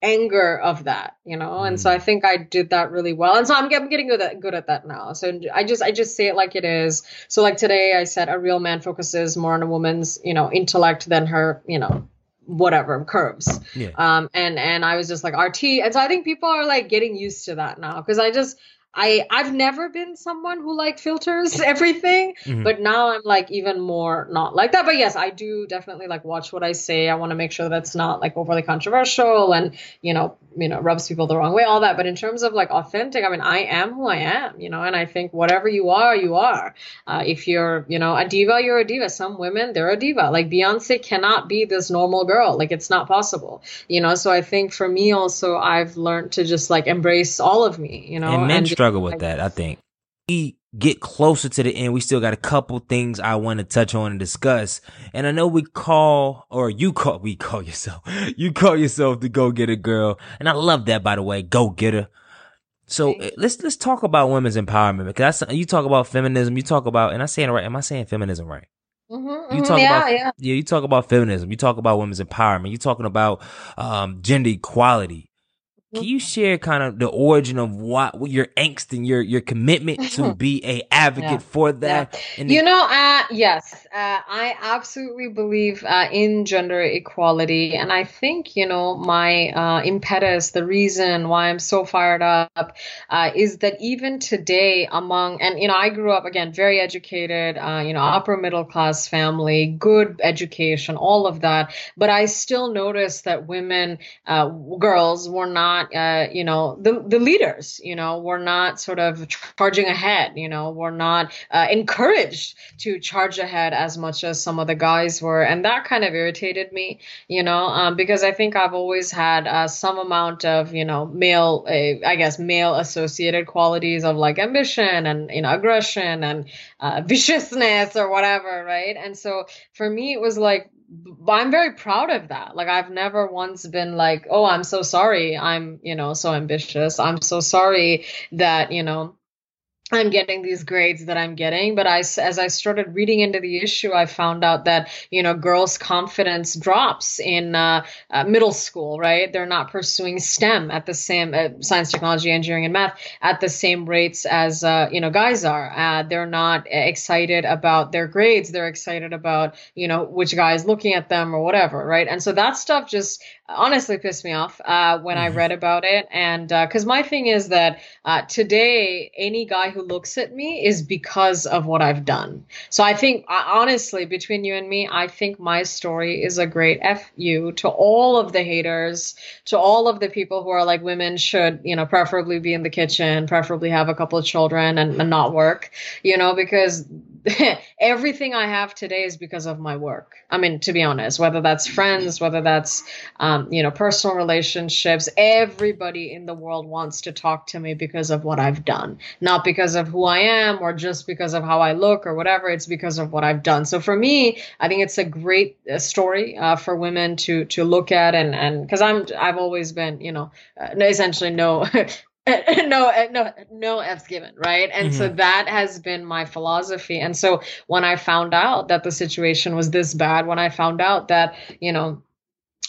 anger of that, you know. And so I mm. think I did that really well. And so I'm, I'm getting good at good at that now. So I just I just say it like it is. So like today I said a real man focuses more on a woman's you know intellect than her you know whatever curves yeah. um and and i was just like rt and so i think people are like getting used to that now because i just I I've never been someone who like filters everything, mm-hmm. but now I'm like even more not like that. But yes, I do definitely like watch what I say. I want to make sure that's not like overly controversial and you know you know rubs people the wrong way, all that. But in terms of like authentic, I mean, I am who I am, you know, and I think whatever you are, you are. Uh, if you're you know a diva, you're a diva. Some women they're a diva. Like Beyonce cannot be this normal girl. Like it's not possible, you know. So I think for me also, I've learned to just like embrace all of me, you know, and and struggle with that. I think we get closer to the end. We still got a couple things I want to touch on and discuss. And I know we call, or you call, we call yourself, you call yourself the go getter girl. And I love that, by the way, go getter. So eh, let's let's talk about women's empowerment because you talk about feminism. You talk about, and I saying right? Am I saying feminism right? Mm-hmm, you mm-hmm. talk yeah, about yeah. yeah. You talk about feminism. You talk about women's empowerment. You're talking about um, gender equality. Can you share kind of the origin of what your angst and your your commitment to be a advocate yeah. for that? Yeah. you know, uh, yes, uh, I absolutely believe uh, in gender equality, and I think you know my uh, impetus, the reason why I'm so fired up, uh, is that even today, among and you know, I grew up again very educated, uh, you know, upper middle class family, good education, all of that, but I still notice that women, girls, were not not, uh, you know, the, the leaders, you know, were not sort of charging ahead, you know, were not uh, encouraged to charge ahead as much as some of the guys were. And that kind of irritated me, you know, um, because I think I've always had uh, some amount of, you know, male, I guess, male associated qualities of like ambition and, you know, aggression and uh, viciousness or whatever, right? And so for me, it was like, I'm very proud of that. Like I've never once been like, "Oh, I'm so sorry. I'm, you know, so ambitious. I'm so sorry that, you know, I'm getting these grades that I'm getting. But I, as I started reading into the issue, I found out that, you know, girls' confidence drops in uh, uh, middle school, right? They're not pursuing STEM at the same, uh, science, technology, engineering, and math at the same rates as, uh, you know, guys are. Uh, they're not excited about their grades. They're excited about, you know, which guy is looking at them or whatever, right? And so that stuff just honestly pissed me off uh, when I mm-hmm. read about it. And because my thing is that today, any guy who looks at me is because of what I've done. So I think, uh, honestly, between you and me, I think my story is a great fu to all of the haters, to all of the people who are like women should, you know, preferably be in the kitchen, preferably have a couple of children and, and not work, you know, because everything I have today is because of my work. I mean, to be honest, whether that's friends, whether that's, um, you know, personal relationships, everybody in the world wants to talk to me because of what I've done, not because of who I am or just because of how I look or whatever. It's because of what I've done. So for me, I think it's a great uh, story uh, for women to to look at and and because I'm I've always been, you know, uh, essentially no no uh, no no f's given right and mm-hmm. so that has been my philosophy and so when i found out that the situation was this bad when i found out that you know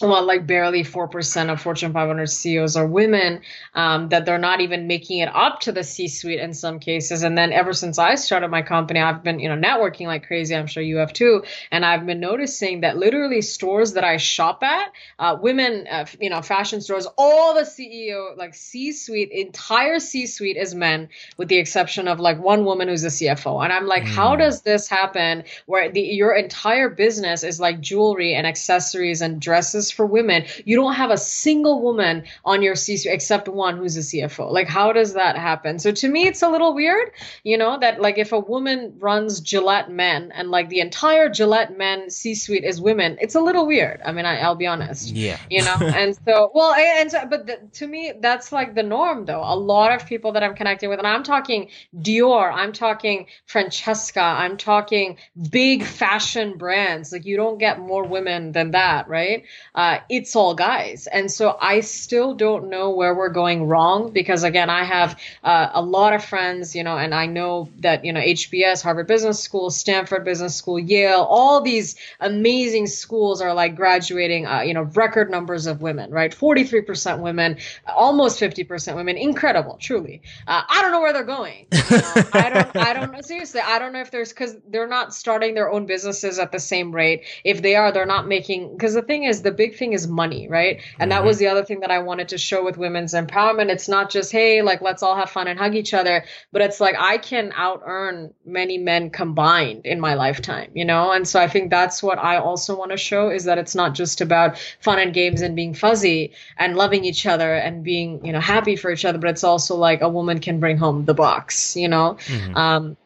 well, like barely 4% of Fortune 500 CEOs are women, um, that they're not even making it up to the C suite in some cases. And then ever since I started my company, I've been, you know, networking like crazy. I'm sure you have too. And I've been noticing that literally stores that I shop at, uh, women, uh, you know, fashion stores, all the CEO, like C suite, entire C suite is men, with the exception of like one woman who's a CFO. And I'm like, mm. how does this happen where the, your entire business is like jewelry and accessories and dresses? For women. You don't have a single woman on your C suite except one who's a CFO. Like, how does that happen? So to me, it's a little weird, you know, that like if a woman runs Gillette Men and like the entire Gillette Men C suite is women, it's a little weird. I mean, I, will be honest. Yeah. You know, and so, well, and so, but the, to me, that's like the norm though. A lot of people that I'm connecting with, and I'm talking Dior, I'm talking Francesca, I'm talking big fashion brands. Like, you don't get more women than that, right? Uh, it's all guys. And so I still don't know where we're going wrong because, again, I have uh, a lot of friends, you know, and I know that, you know, HBS, Harvard Business School, Stanford Business School, Yale, all these amazing schools are like graduating, uh, you know, record numbers of women, right? 43% women, almost 50% women. Incredible, truly. Uh, I don't know where they're going. You know? I don't, I don't know. Seriously, I don't know if there's, because they're not starting their own businesses at the same rate. If they are, they're not making, because the thing is, the big big thing is money, right? And mm-hmm. that was the other thing that I wanted to show with women's empowerment. It's not just, hey, like, let's all have fun and hug each other, but it's like, I can out earn many men combined in my lifetime, you know? And so I think that's what I also want to show is that it's not just about fun and games and being fuzzy and loving each other and being, you know, happy for each other, but it's also like a woman can bring home the box, you know? Mm-hmm. Um,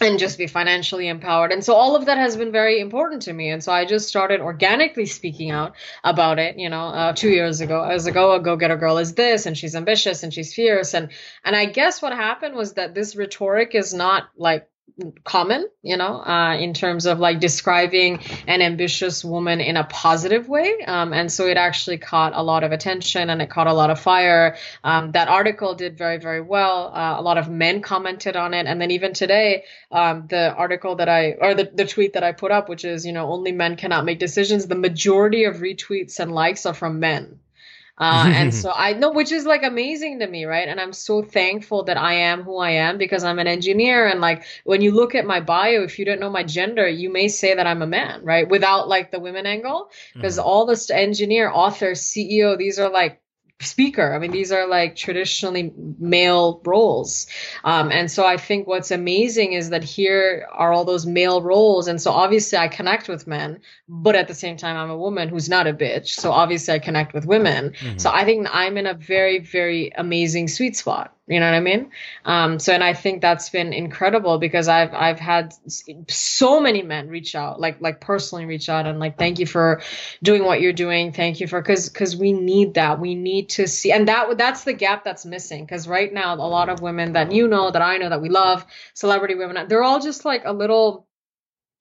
and just be financially empowered. And so all of that has been very important to me. And so I just started organically speaking out about it, you know, uh, two years ago. I was like, oh, a go-getter girl is this, and she's ambitious and she's fierce. And, and I guess what happened was that this rhetoric is not like common, you know, uh, in terms of like describing an ambitious woman in a positive way. Um, and so it actually caught a lot of attention and it caught a lot of fire. Um, that article did very, very well. Uh, a lot of men commented on it. And then even today, um, the article that I, or the, the tweet that I put up, which is, you know, only men cannot make decisions, the majority of retweets and likes are from men. Uh, and so I know, which is like amazing to me, right? And I'm so thankful that I am who I am because I'm an engineer. And like when you look at my bio, if you don't know my gender, you may say that I'm a man, right? Without like the women angle, because mm-hmm. all this engineer, author, CEO, these are like speaker. I mean, these are like traditionally male roles. Um, and so I think what's amazing is that here are all those male roles. And so obviously I connect with men, but at the same time, I'm a woman who's not a bitch. So obviously I connect with women. Mm-hmm. So I think I'm in a very, very amazing sweet spot. You know what I mean? Um, so, and I think that's been incredible because I've, I've had so many men reach out, like, like personally reach out and like, thank you for doing what you're doing. Thank you for, cause, cause we need that. We need to see, and that, that's the gap that's missing. Cause right now, a lot of women that you know, that I know, that we love, celebrity women, they're all just like a little,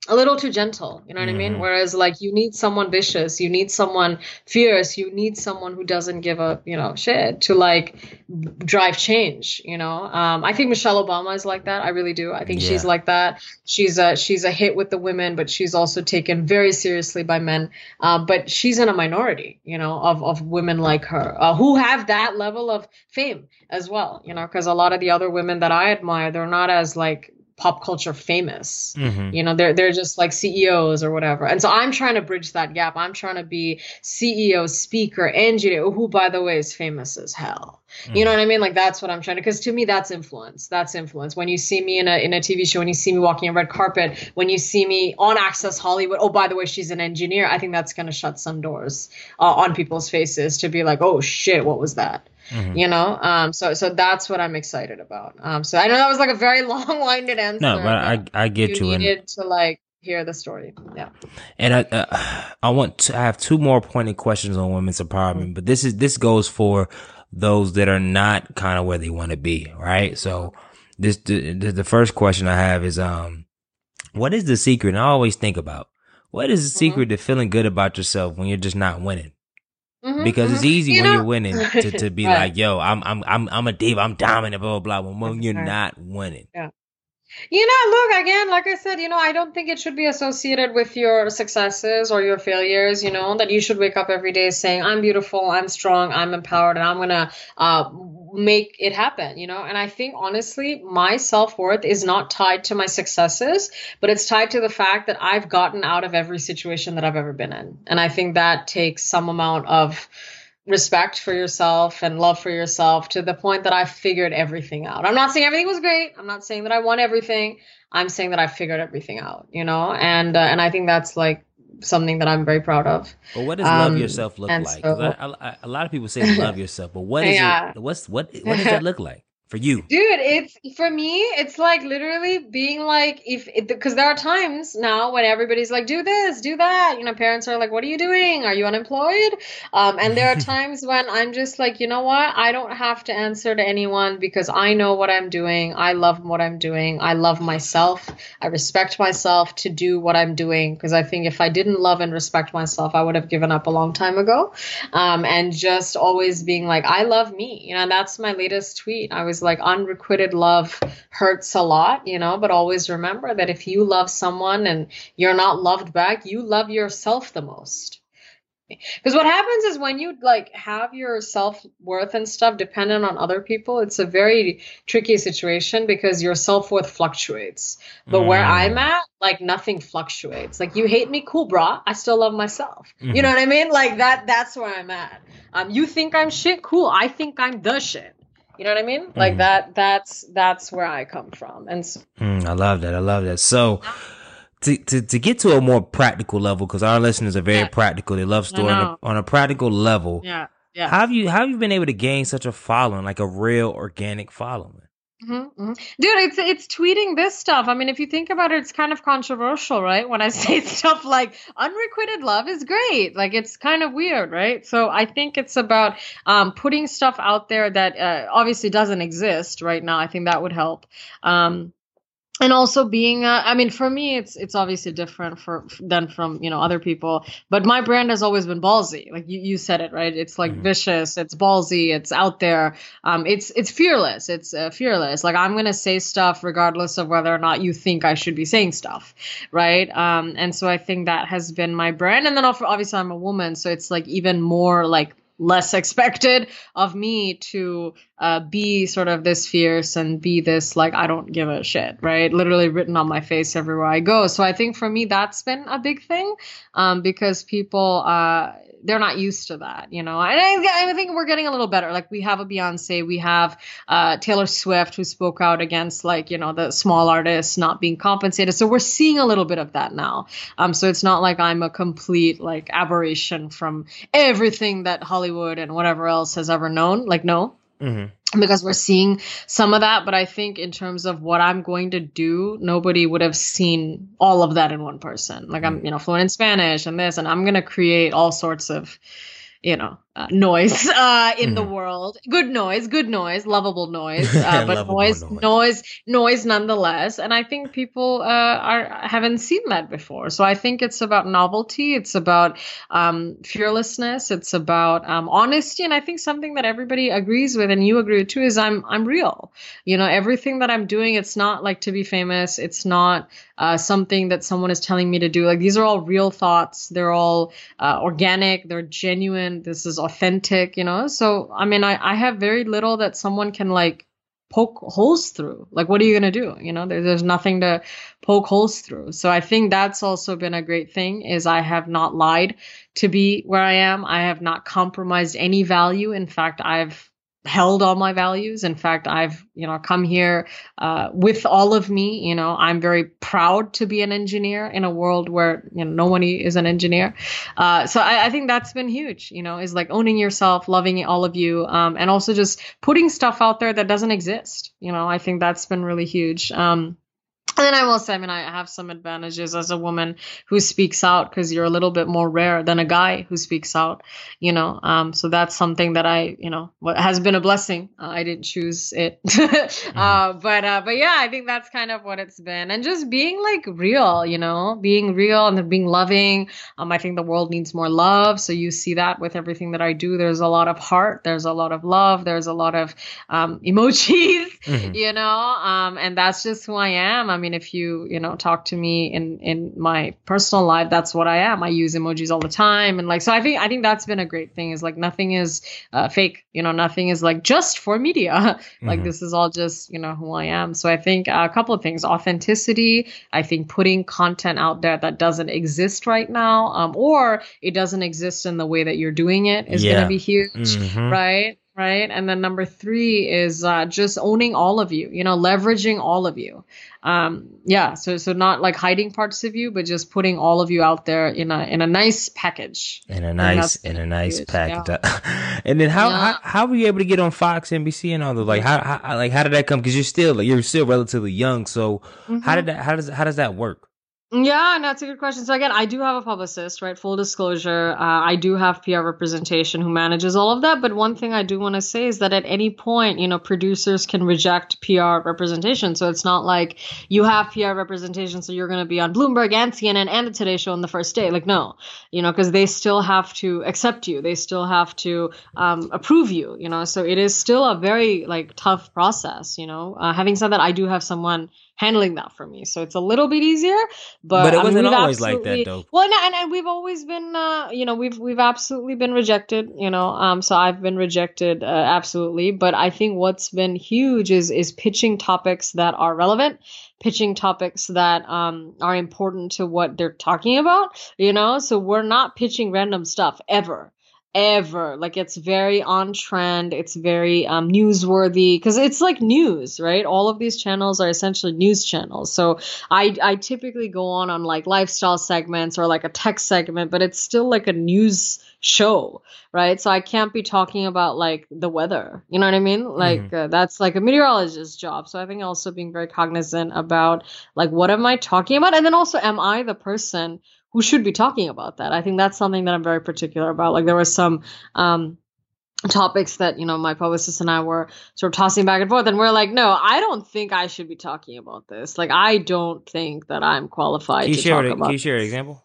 a little too gentle you know what mm-hmm. i mean mm-hmm. whereas like you need someone vicious you need someone fierce you need someone who doesn't give a you know shit to like drive change you know um, i think michelle obama is like that i really do i think yeah. she's like that she's a she's a hit with the women but she's also taken very seriously by men uh, but she's in a minority you know of, of women like her uh, who have that level of fame as well you know because a lot of the other women that i admire they're not as like pop culture famous. Mm-hmm. You know, they're they're just like CEOs or whatever. And so I'm trying to bridge that gap. I'm trying to be CEO, speaker, engineer, who by the way is famous as hell. Mm-hmm. You know what I mean? Like that's what I'm trying to because to me that's influence. That's influence. When you see me in a in a TV show, when you see me walking a red carpet, when you see me on Access Hollywood, oh by the way, she's an engineer. I think that's gonna shut some doors uh, on people's faces to be like, oh shit, what was that? Mm-hmm. You know, um, so so that's what I'm excited about. Um, so I know that was like a very long-winded answer. No, but I I get you. You needed and, to like hear the story. Yeah. And I uh, I want to I have two more pointed questions on women's empowerment, mm-hmm. but this is this goes for those that are not kind of where they want to be, right? So this the, the first question I have is um what is the secret? And I always think about what is the mm-hmm. secret to feeling good about yourself when you're just not winning? Mm-hmm, because mm-hmm. it's easy you when know, you're winning to, to be right. like, yo, I'm I'm I'm I'm a diva, I'm dominant, blah blah blah. When you're right. not winning, yeah. You know, look again, like I said, you know, I don't think it should be associated with your successes or your failures. You know, that you should wake up every day saying, "I'm beautiful, I'm strong, I'm empowered, and I'm gonna uh, make it happen." You know, and I think honestly, my self worth is not tied to my successes, but it's tied to the fact that I've gotten out of every situation that I've ever been in, and I think that takes some amount of respect for yourself and love for yourself to the point that I figured everything out. I'm not saying everything was great. I'm not saying that I won everything. I'm saying that I figured everything out, you know? And uh, and I think that's like something that I'm very proud of. But what does um, love yourself look like? So, I, I, a lot of people say love yourself, but what is yeah. it? What's what? What does that look like? For you. Dude it's for me it's like literally being like if because there are times now when everybody's like do this do that. You know parents are like what are you doing? Are you unemployed? Um, and there are times when i'm just like you know what? I don't have to answer to anyone because i know what i'm doing. I love what i'm doing. I love myself. I respect myself to do what i'm doing. Because i think if i didn't love and respect myself i would have given up a long time ago. Um, and just always being like i love me. You know that's my latest tweet. I was like unrequited love hurts a lot, you know, but always remember that if you love someone and you're not loved back, you love yourself the most. Because what happens is when you like have your self worth and stuff dependent on other people, it's a very tricky situation because your self worth fluctuates. But mm. where I'm at, like nothing fluctuates. Like you hate me, cool, brah. I still love myself. Mm-hmm. You know what I mean? Like that. That's where I'm at. Um, you think I'm shit, cool. I think I'm the shit. You know what I mean? Mm. Like that. That's that's where I come from. And so- mm, I love that. I love that. So. To, to, to get to a more practical level, because our listeners are very yeah. practical. They love story on a, on a practical level. Yeah. Yeah. How have you how have you been able to gain such a following, like a real organic following? Mm-hmm, mm-hmm. Dude, it's it's tweeting this stuff. I mean, if you think about it, it's kind of controversial, right? When I say stuff like unrequited love is great, like it's kind of weird, right? So I think it's about um, putting stuff out there that uh, obviously doesn't exist right now. I think that would help. Um, and also being uh, i mean for me it's it's obviously different for than from you know other people. But my brand has always been ballsy. Like you, you said it right? It's like mm-hmm. vicious it's ballsy it's out there. Um it's it's fearless it's uh, fearless. Like i'm gonna say stuff regardless of whether or not you think i should be saying stuff right? Um and so i think that has been my brand. And then obviously i'm a woman so it's like even more like less expected of me to uh, be sort of this fierce and be this like I don't give a shit, right? Literally written on my face everywhere I go. So I think for me that's been a big thing um, because people uh, they're not used to that, you know. And I, I, think we're getting a little better. Like we have a Beyonce, we have uh, Taylor Swift who spoke out against like you know the small artists not being compensated. So we're seeing a little bit of that now. Um, so it's not like I'm a complete like aberration from everything that Hollywood and whatever else has ever known. Like no. Mm-hmm. because we're seeing some of that but i think in terms of what i'm going to do nobody would have seen all of that in one person. Like i'm you know fluent in spanish and this and i'm going to create all sorts of you know uh, noise uh, in mm. the mm-hmm. world. Good noise, good noise, lovable noise, uh, but lovable noise, noise, noise, noise, nonetheless. And I think people uh, are haven't seen that before. So I think it's about novelty. It's about um, fearlessness. It's about um, honesty. And I think something that everybody agrees with, and you agree with too, is I'm I'm real. You know, everything that I'm doing, it's not like to be famous. It's not uh, something that someone is telling me to do. Like these are all real thoughts. They're all uh, organic. They're genuine. This is authentic, you know? So, I mean, I, I have very little that someone can like poke holes through. Like, what are you going to do? You know, there, there's nothing to poke holes through. So I think that's also been a great thing is I have not lied to be where I am. I have not compromised any value. In fact, I've held all my values. In fact, I've, you know, come here uh, with all of me. You know, I'm very proud to be an engineer in a world where, you know, no one is an engineer. Uh, so I, I, think that's been huge, you know, is like owning yourself, loving all of you, um, and also just putting stuff out there that doesn't exist. You know, I think that's been really huge. Um, and then I will say, I mean, I have some advantages as a woman who speaks out because you're a little bit more rare than a guy who speaks out, you know. Um, so that's something that I, you know, has been a blessing. Uh, I didn't choose it, mm-hmm. uh, but uh, but yeah, I think that's kind of what it's been, and just being like real, you know, being real and being loving. Um, I think the world needs more love, so you see that with everything that I do. There's a lot of heart, there's a lot of love, there's a lot of um, emojis, mm-hmm. you know, um, and that's just who I am. I mean, if you, you know, talk to me in in my personal life, that's what I am. I use emojis all the time, and like, so I think I think that's been a great thing. Is like nothing is uh, fake. You know, nothing is like just for media. like mm-hmm. this is all just you know who I am. So I think a couple of things: authenticity. I think putting content out there that doesn't exist right now, um, or it doesn't exist in the way that you're doing it, is yeah. going to be huge, mm-hmm. right? right? And then number three is uh, just owning all of you, you know, leveraging all of you. Um, yeah, so so not like hiding parts of you, but just putting all of you out there in a in a nice package. In a nice in a nice package. Yeah. and then how, yeah. how how were you able to get on Fox, NBC, and all the like? How, how like how did that come? Because you're still like you're still relatively young. So mm-hmm. how did that how does how does that work? Yeah, and that's a good question. So again, I do have a publicist, right? Full disclosure, uh, I do have PR representation who manages all of that. But one thing I do want to say is that at any point, you know, producers can reject PR representation. So it's not like you have PR representation, so you're going to be on Bloomberg and CNN and the Today Show on the first day. Like no, you know, because they still have to accept you, they still have to um, approve you, you know. So it is still a very like tough process, you know. Uh, having said that, I do have someone handling that for me. So it's a little bit easier. But, but it wasn't I mean, always like that though. Well, and, and we've always been, uh, you know, we've we've absolutely been rejected. You know, um, so I've been rejected uh, absolutely. But I think what's been huge is is pitching topics that are relevant, pitching topics that um are important to what they're talking about. You know, so we're not pitching random stuff ever ever. Like it's very on trend. It's very um, newsworthy because it's like news, right? All of these channels are essentially news channels. So I I typically go on on like lifestyle segments or like a tech segment, but it's still like a news show, right? So I can't be talking about like the weather. You know what I mean? Like mm-hmm. uh, that's like a meteorologist's job. So I think also being very cognizant about like what am I talking about, and then also am I the person who should be talking about that. I think that's something that I'm very particular about. Like there was some um, topics that you know my publicist and I were sort of tossing back and forth, and we're like, no, I don't think I should be talking about this. Like I don't think that I'm qualified to talk about. Can you share an example?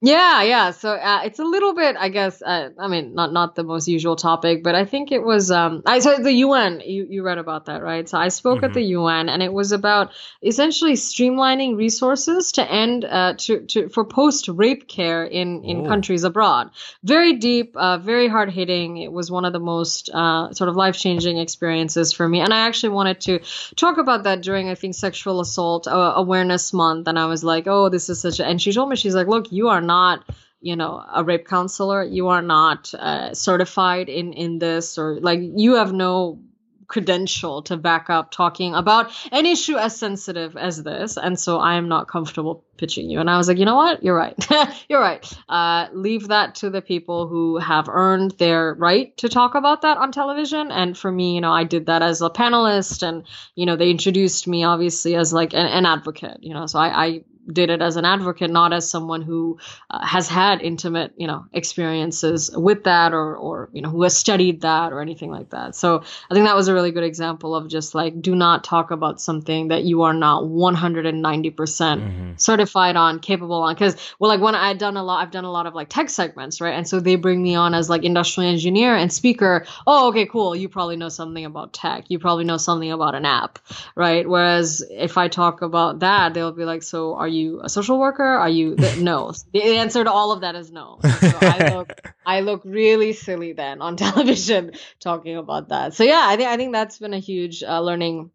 Yeah, yeah. So uh, it's a little bit, I guess. Uh, I mean, not not the most usual topic, but I think it was. Um, I so the UN. You you read about that, right? So I spoke mm-hmm. at the UN, and it was about essentially streamlining resources to end uh, to to for post rape care in in oh. countries abroad. Very deep, uh, very hard hitting. It was one of the most uh, sort of life changing experiences for me, and I actually wanted to talk about that during I think Sexual Assault uh, Awareness Month, and I was like, oh, this is such a. And she told me, she's like, look, you are not you know a rape counselor. You are not uh, certified in in this or like you have no credential to back up talking about an issue as sensitive as this. And so i am not comfortable pitching you. And i was like you know what? You're right. You're right. Uh, leave that to the people who have earned their right to talk about that on television. And for me you know i did that as a panelist and you know they introduced me obviously as like an, an advocate you know. So I, I did it as an advocate, not as someone who uh, has had intimate, you know, experiences with that or, or, you know, who has studied that or anything like that. So I think that was a really good example of just like, do not talk about something that you are not 190% mm-hmm. certified on, capable on. Cause well, like when I had done a lot, I've done a lot of like tech segments, right? And so they bring me on as like industrial engineer and speaker. Oh, okay, cool. You probably know something about tech. You probably know something about an app, right? Whereas if I talk about that, they'll be like, so are you a social worker? Are you no? The answer to all of that is no. So I look, I look really silly then on television talking about that. So yeah, I think I think that's been a huge uh, learning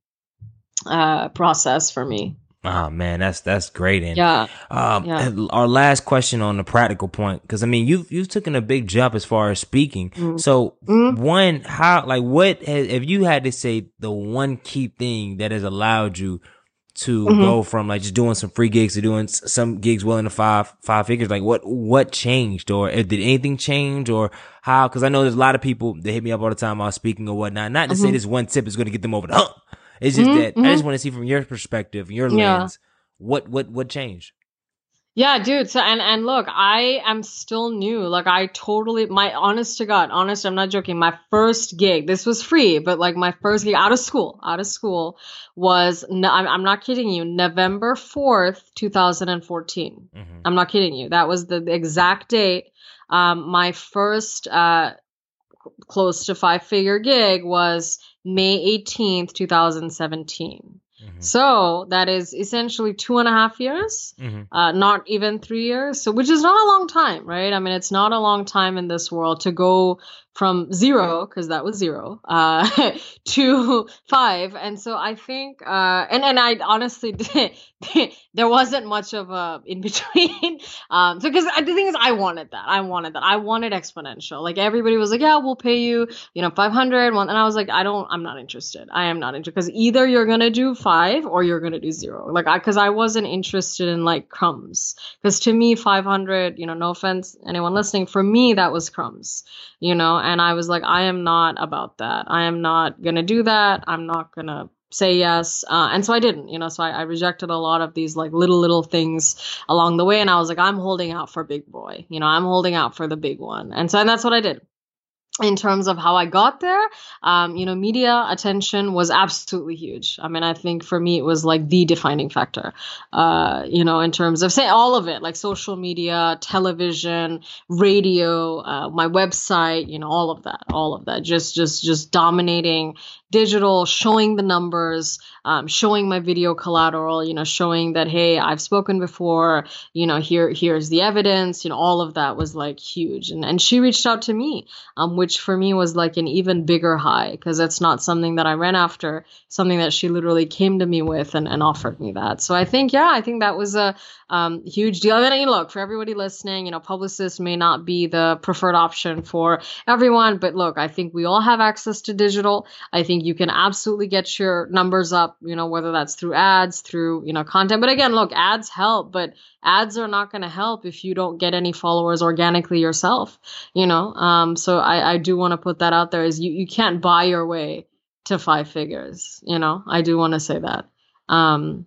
uh, process for me. Oh man, that's that's great. And yeah, um, yeah. our last question on the practical point, because I mean, you've you've taken a big jump as far as speaking. Mm. So mm. one, how like what has, if you had to say the one key thing that has allowed you to mm-hmm. go from like just doing some free gigs to doing some gigs well into five five figures? Like what what changed, or did anything change, or how? Because I know there's a lot of people that hit me up all the time while speaking or whatnot. Not to mm-hmm. say this one tip is going to get them over the hump it's just mm-hmm, that. I just mm-hmm. want to see from your perspective, your yeah. lens, what what what changed. Yeah, dude. So and and look, I am still new. Like I totally my honest to God, honest, I'm not joking. My first gig, this was free, but like my first gig out of school, out of school was I'm, I'm not kidding you, November 4th, 2014. Mm-hmm. I'm not kidding you. That was the exact date. Um, my first uh close to five figure gig was May 18th, 2017. Mm-hmm. So that is essentially two and a half years, mm-hmm. uh, not even three years. So, which is not a long time, right? I mean, it's not a long time in this world to go from zero because that was zero uh, to five. And so i think uh, and and i honestly there wasn't much of a in between. Um so because the thing is i wanted that. I wanted that. I wanted exponential. Like everybody was like yeah we'll pay you you know 500 and i was like i don't i'm not interested. I am not interested because either you're gonna do five or you're gonna do zero. Like i because i wasn't interested in like crumbs. Because to me 500 you know no offense anyone listening for me that was crumbs you know and I was like, I am not about that. I am not going to do that. I'm not going to say yes. Uh, and so I didn't, you know, so I, I, rejected a lot of these like little, little things along the way. And I was like, I'm holding out for big boy, you know, I'm holding out for the big one. And so, and that's what I did in terms of how I got there, um, you know, media attention was absolutely huge. I mean, I think for me, it was like the defining factor, uh, you know, in terms of say all of it, like social media, television, radio, uh, my website, you know, all of that, all of that, just, just, just dominating digital, showing the numbers, um, showing my video collateral, you know, showing that, hey, I've spoken before, you know, here, here's the evidence, you know, all of that was like huge. And, and she reached out to me, um, which for me was like an even bigger high because that's not something that I ran after, something that she literally came to me with and, and offered me that. So I think, yeah, I think that was a um, huge deal. And then, look, for everybody listening, you know, publicists may not be the preferred option for everyone, but look, I think we all have access to digital. I think you can absolutely get your numbers up, you know, whether that's through ads, through, you know, content. But again, look, ads help, but ads are not going to help if you don't get any followers organically yourself, you know? Um, so I, I do want to put that out there is you, you can't buy your way to five figures, you know? I do want to say that. Um,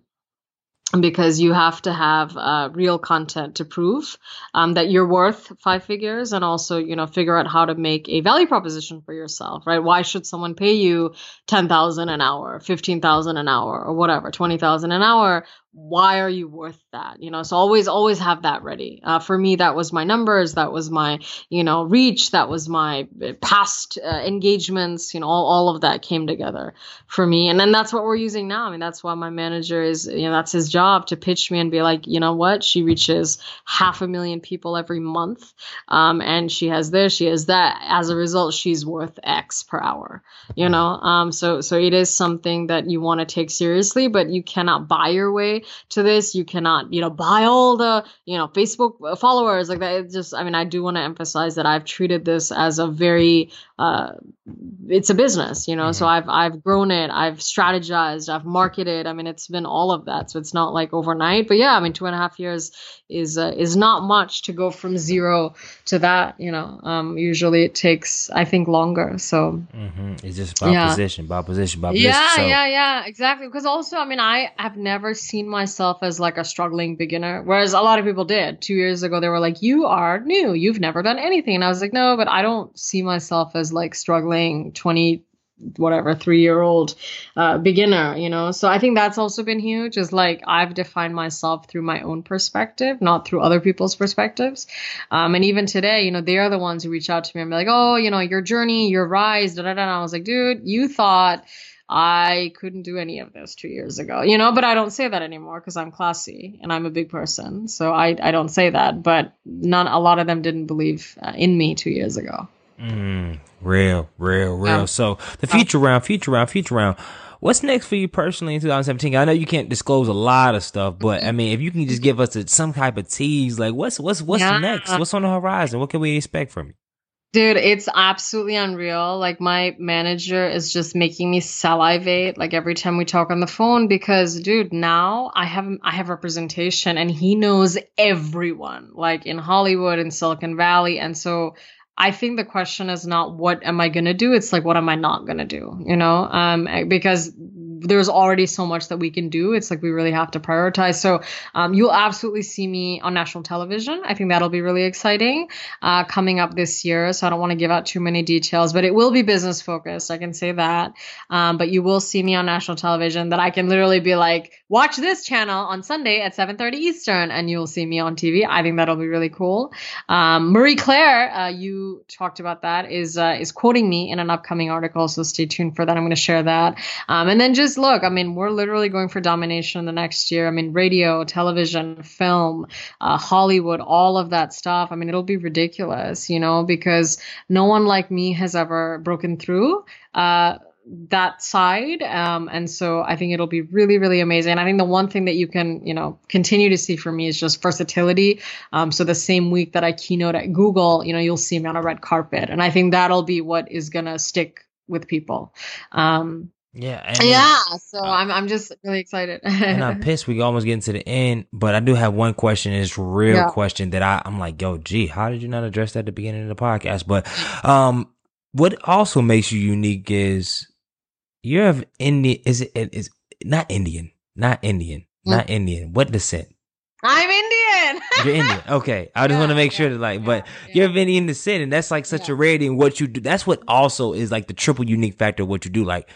because you have to have uh, real content to prove um, that you're worth five figures and also you know figure out how to make a value proposition for yourself right? Why should someone pay you 10000 an hour 15000 an hour or whatever 20000 an hour why are you worth that? You know so always always have that ready. Uh, for me that was my numbers that was my you know reach that was my uh, past uh, engagements you know all, all of that came together for me. And then that's what we're using now. I mean that's why my manager is you know that's his job to pitch me and be like you know what? She reaches half a million people every month. Um, and she has this she has that. As a result she's worth x per hour. You know um, so so it is something that you want to take seriously but you cannot buy your way to this. You cannot, you know, buy all the, you know, Facebook followers like that. Just, I mean, I do want to emphasize that I've treated this as a very, uh, it's a business, you know. Mm-hmm. So I've I've grown it, I've strategized, I've marketed. I mean, it's been all of that. So it's not like overnight, but yeah, I mean, two and a half years is uh, is not much to go from zero to that. You know, um, usually it takes I think longer. So mm-hmm. it's just about yeah. position, about position, about position. Yeah, so. yeah, yeah, exactly. Because also, I mean, I have never seen seen myself as like a struggling beginner, whereas a lot of people did. Two years ago, they were like, "You are new. You've never done anything," and I was like, "No, but I don't see myself as like struggling twenty whatever three year old uh, beginner you know so i think that's also been huge is like i've defined myself through my own perspective not through other people's perspectives um, and even today you know they are the ones who reach out to me and be like oh you know your journey your rise da da da and i was like dude you thought I couldn't do any of this two years ago, you know, but I don't say that anymore because I'm classy and I'm a big person. So I, I don't say that, but none, a lot of them didn't believe uh, in me two years ago. Mm, real, real, real. Um, so the future round, future round, future round. What's next for you personally in 2017? I know you can't disclose a lot of stuff, but I mean, if you can just give us a, some type of tease, like what's what's what's yeah. next? What's on the horizon? What can we expect from you? Dude, it's absolutely unreal. Like my manager is just making me salivate like every time we talk on the phone because dude, now I have I have representation and he knows everyone like in Hollywood and Silicon Valley and so I think the question is not what am I going to do? It's like, what am I not going to do? You know, um, because there's already so much that we can do. It's like we really have to prioritize. So um, you'll absolutely see me on national television. I think that'll be really exciting uh, coming up this year. So I don't want to give out too many details, but it will be business focused. I can say that. Um, but you will see me on national television. That I can literally be like, watch this channel on Sunday at 7:30 Eastern, and you'll see me on TV. I think that'll be really cool. Um, Marie Claire, uh, you talked about that, is uh, is quoting me in an upcoming article. So stay tuned for that. I'm going to share that. Um, and then just just look, I mean, we're literally going for domination the next year. I mean, radio, television, film, uh, Hollywood, all of that stuff. I mean, it'll be ridiculous, you know, because no one like me has ever broken through. Uh, that side. Um, and so I think it'll be really, really amazing. And I think the one thing that you can, you know, continue to see from me is just versatility. Um, so the same week that I keynote at Google, you know, you'll see me on a red carpet. And I think that'll be what is going to stick with people. Um, yeah. yeah. So uh, I'm I'm just really excited. and I'm pissed we almost getting to the end, but I do have one question. It's a real yeah. question that I, I'm like, yo, gee, how did you not address that at the beginning of the podcast? But um what also makes you unique is you have Indian is it is not Indian. Not Indian. Mm. Not Indian. What descent? I'm Indian. You're Indian. Okay. I just yeah, want to make sure that like, yeah, but yeah. you're of Indian descent and that's like such a rarity in what you do. That's what also is like the triple unique factor of what you do. Like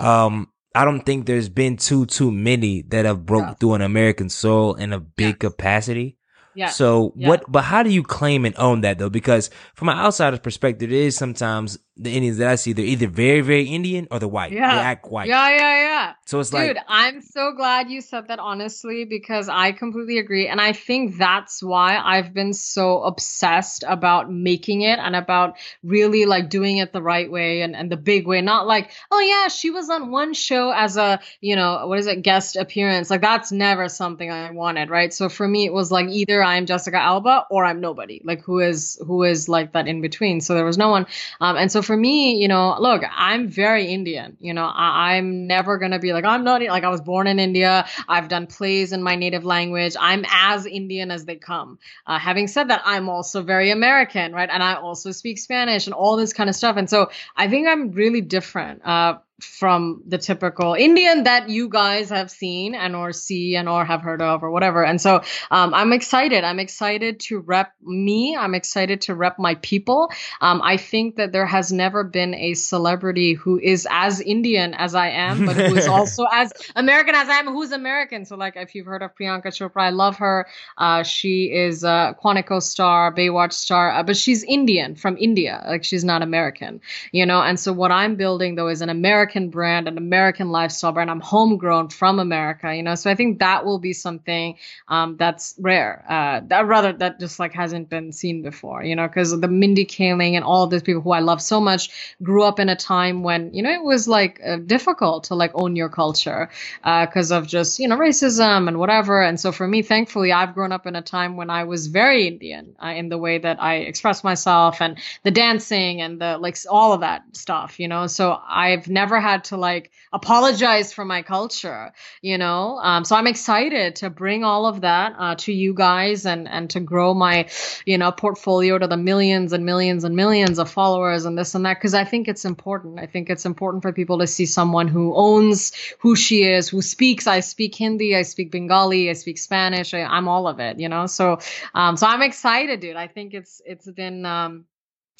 um, I don't think there's been too too many that have broke yeah. through an American soul in a big capacity. Yeah. So yeah. what? But how do you claim and own that though? Because from an outsider's perspective, it is sometimes the Indians that I see, they're either very, very Indian or they're white. Yeah. They act white. Yeah, yeah, yeah. So it's Dude, like. Dude, I'm so glad you said that honestly because I completely agree. And I think that's why I've been so obsessed about making it and about really like doing it the right way and, and the big way. Not like, oh yeah, she was on one show as a, you know, what is it, guest appearance. Like that's never something I wanted, right? So for me, it was like either I'm Jessica Alba or I'm nobody. Like who is, who is like that in between. So there was no one. Um, and so for me, you know, look, I'm very Indian. You know, I, am never gonna be like I'm not like I was born in India. I've done plays in my native language. I'm as Indian as they come. Uh, having said that, I'm also very American, right? And I also speak Spanish and all this kind of stuff. And so I think I'm really different. Uh, from the typical Indian that you guys have seen and or see and or have heard of or whatever. And so um, I'm excited. I'm excited to rep me. I'm excited to rep my people. Um, I think that there has never been a celebrity who is as Indian as I am, but who is also as American as I am, who's American. So like if you've heard of Priyanka Chopra, I love her. Uh, she is a Quantico star, Baywatch star, uh, but she's Indian from India. Like she's not American, you know. And so what I'm building though is an American American brand, an American lifestyle brand. I'm homegrown from America, you know. So I think that will be something um, that's rare. Uh, that rather that just like hasn't been seen before, you know, because the Mindy Kaling and all these people who I love so much grew up in a time when you know it was like uh, difficult to like own your culture because uh, of just you know racism and whatever. And so for me, thankfully, I've grown up in a time when I was very Indian uh, in the way that I express myself and the dancing and the like all of that stuff, you know. So I've never had to like apologize for my culture, you know. Um, so I'm excited to bring all of that uh, to you guys and and to grow my, you know, portfolio to the millions and millions and millions of followers and this and that because I think it's important. I think it's important for people to see someone who owns who she is, who speaks. I speak Hindi, I speak Bengali, I speak Spanish. I, am all of it, you know. So, um, so I'm excited, dude. I think it's it's been um,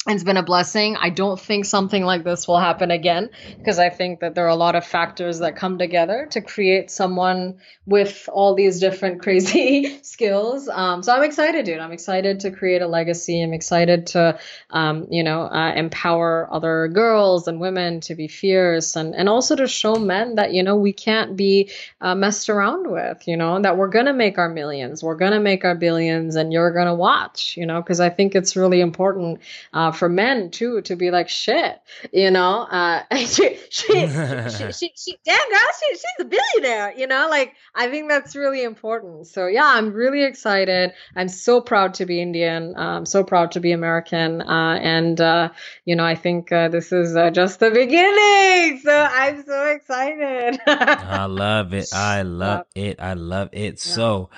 it's been a blessing. I don't think something like this will happen again because I think that there are a lot of factors that come together to create someone with all these different crazy skills. Um, so I'm excited, dude. I'm excited to create a legacy. I'm excited to, um, you know, uh, empower other girls and women to be fierce and, and also to show men that, you know, we can't be uh, messed around with, you know, that we're going to make our millions, we're going to make our billions, and you're going to watch, you know, because I think it's really important. Uh, uh, for men too to be like shit, you know. Uh, she, she, she, she, she, damn girl, she, she's a billionaire, you know. Like I think that's really important. So yeah, I'm really excited. I'm so proud to be Indian. I'm so proud to be American. Uh, and uh, you know, I think uh, this is uh, just the beginning. So I'm so excited. I love it. I love it. I love it. So.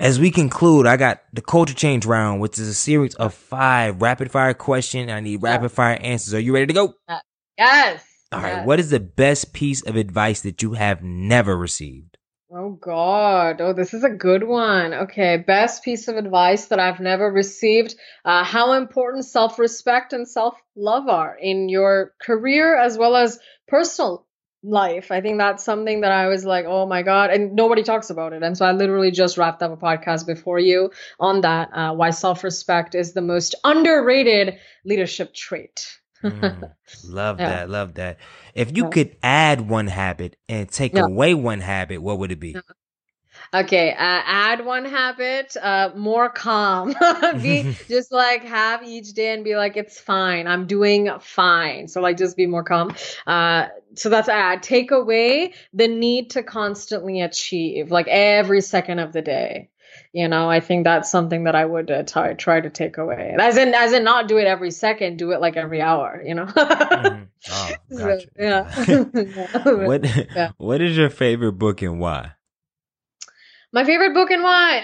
As we conclude, I got the culture change round, which is a series of five rapid fire questions. I need rapid fire answers. Are you ready to go? Uh, yes. All right. Yes. What is the best piece of advice that you have never received? Oh God. Oh, this is a good one. Okay. Best piece of advice that I've never received. Uh, how important self-respect and self-love are in your career as well as personal life. I think that's something that I was like, oh my God. And nobody talks about it. And so I literally just wrapped up a podcast before you on that, uh, why self respect is the most underrated leadership trait. mm, love yeah. that. Love that. If you yeah. could add one habit and take yeah. away one habit, what would it be? Okay, uh, add one habit, uh, more calm. be just like have each day and be like, it's fine. I'm doing fine. So like, just be more calm. Uh, so that's add. Take away the need to constantly achieve, like every second of the day. You know, I think that's something that I would uh, try try to take away. As in, as in, not do it every second. Do it like every hour. You know. mm-hmm. Oh, gotcha. so, yeah. what yeah. What is your favorite book and why? My favorite book and why?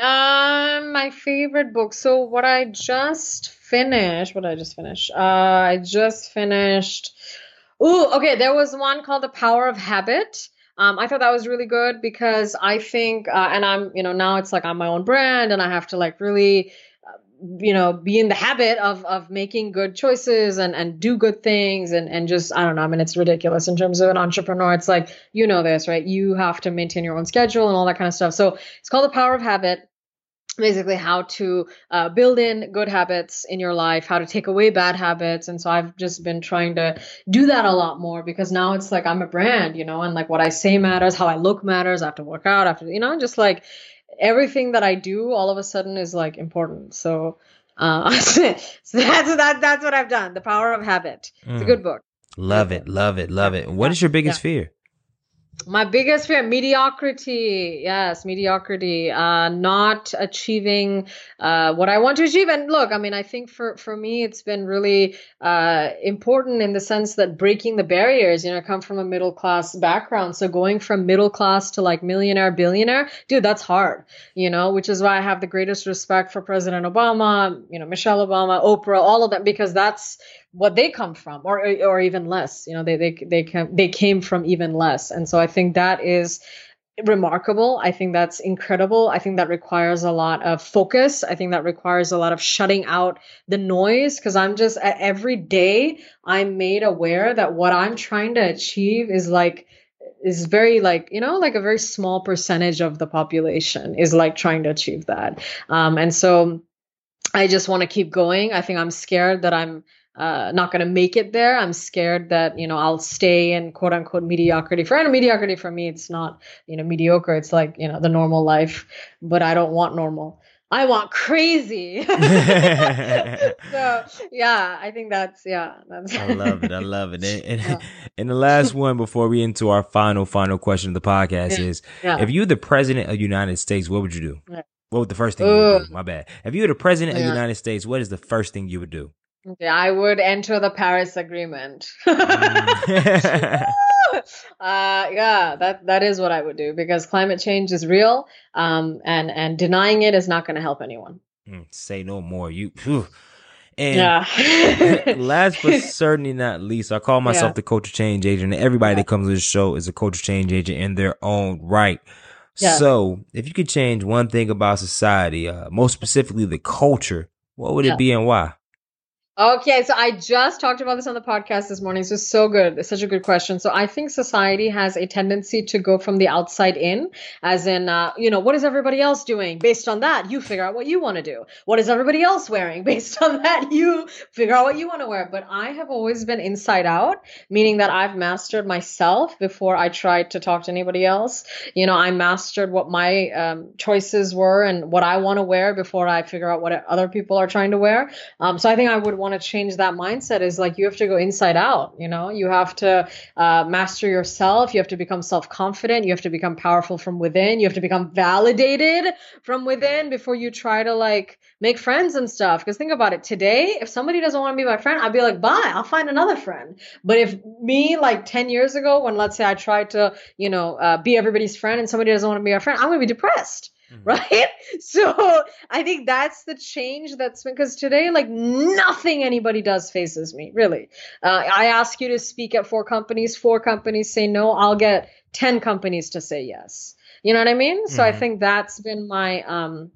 Um, my favorite book. So what I just finished. What I just finish? Uh, I just finished. Ooh, okay. There was one called The Power of Habit. Um, I thought that was really good because I think, uh, and I'm, you know, now it's like I'm my own brand and I have to like really you know be in the habit of of making good choices and and do good things and and just i don't know i mean it's ridiculous in terms of an entrepreneur. It's like you know this right? You have to maintain your own schedule and all that kind of stuff. So it's called the power of habit basically how to uh, build in good habits in your life how to take away bad habits. And so i've just been trying to do that a lot more because now it's like i'm a brand you know and like what i say matters how i look matters. I have to work out after you know just like everything that I do all of a sudden is like important. So, uh, so that's that that's what I've done. The Power of Habit. It's mm. a good book. Love it, love it, love it. What is your biggest yeah. fear? My biggest fear mediocrity. Yes mediocrity. Uh not achieving uh what i want to achieve. And look i mean i think for for me it's been really uh important in the sense that breaking the barriers you know i come from a middle class background. So going from middle class to like millionaire billionaire dude that's hard you know which is why i have the greatest respect for president obama you know michelle obama oprah all of them because that's what they come from or or even less you know they they they came, they came from even less. And so i think that is remarkable. I think that's incredible. I think that requires a lot of focus. I think that requires a lot of shutting out the noise because i'm just every day i'm made aware that what i'm trying to achieve is like is very like you know like a very small percentage of the population is like trying to achieve that. Um, and so i just want to keep going. I think i'm scared that i'm uh, not going to make it there. I'm scared that you know I'll stay in quote unquote mediocrity. For and mediocrity for me, it's not you know mediocre. It's like you know the normal life, but I don't want normal. I want crazy. so yeah, I think that's yeah. That's I love it. I love it. And, and, yeah. and, the last one before we into our final final question of the podcast is: yeah. If you're the president of the United States, what would you do? What would the first thing you would do? My bad. If you were the president of the United States, what is the first thing you would do? Yeah, I would enter the Paris Agreement. Mm. uh, yeah, that that is what I would do because climate change is real, um, and and denying it is not going to help anyone. Mm, say no more. You. Whew. And Yeah. last but certainly not least, I call myself Yeah. the culture change agent. Everybody that comes to this show is a culture change agent in their own right. Yeah. So, if you could change one thing about society, uh, most specifically the culture, what would Yeah. it be and why? Okay, so I just talked about this on the podcast this morning. So it's so good. It's such a good question. So I think society has a tendency to go from the outside in, as in, uh, you know, what is everybody else doing? Based on that, you figure out what you want to do. What is everybody else wearing? Based on that, you figure out what you want to wear. But I have always been inside out, meaning that I've mastered myself before I tried to talk to anybody else. You know, I mastered what my um, choices were and what I want to wear before I figure out what other people are trying to wear. Um, so I think I would want to change that mindset is like you have to go inside out, you know, you have to uh, master yourself. You have to become self confident. You have to become powerful from within. You have to become validated from within before you try to like make friends and stuff. Because think about it today, if somebody doesn't want to be my friend, I'd be like, bye, I'll find another friend. But if me, like 10 years ago, when let's say I tried to, you know, uh, be everybody's friend and somebody doesn't want to be my friend, I'm going to be depressed right? So i think that's the change that's because today like nothing anybody does faces me really. Uh, i ask you to speak at four companies four companies say no i'll get 10 companies to say yes. You know what i mean? So i Mhm. think that's been my um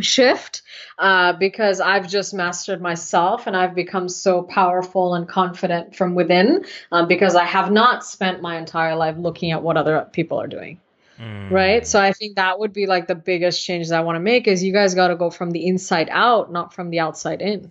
shift uh, because I've just mastered myself and I've become so powerful and confident from within um, because I have not spent my entire life looking at what other people are doing Mm. right so i think that would be like the biggest change that i want to make is you guys got to go from the inside out not from the outside in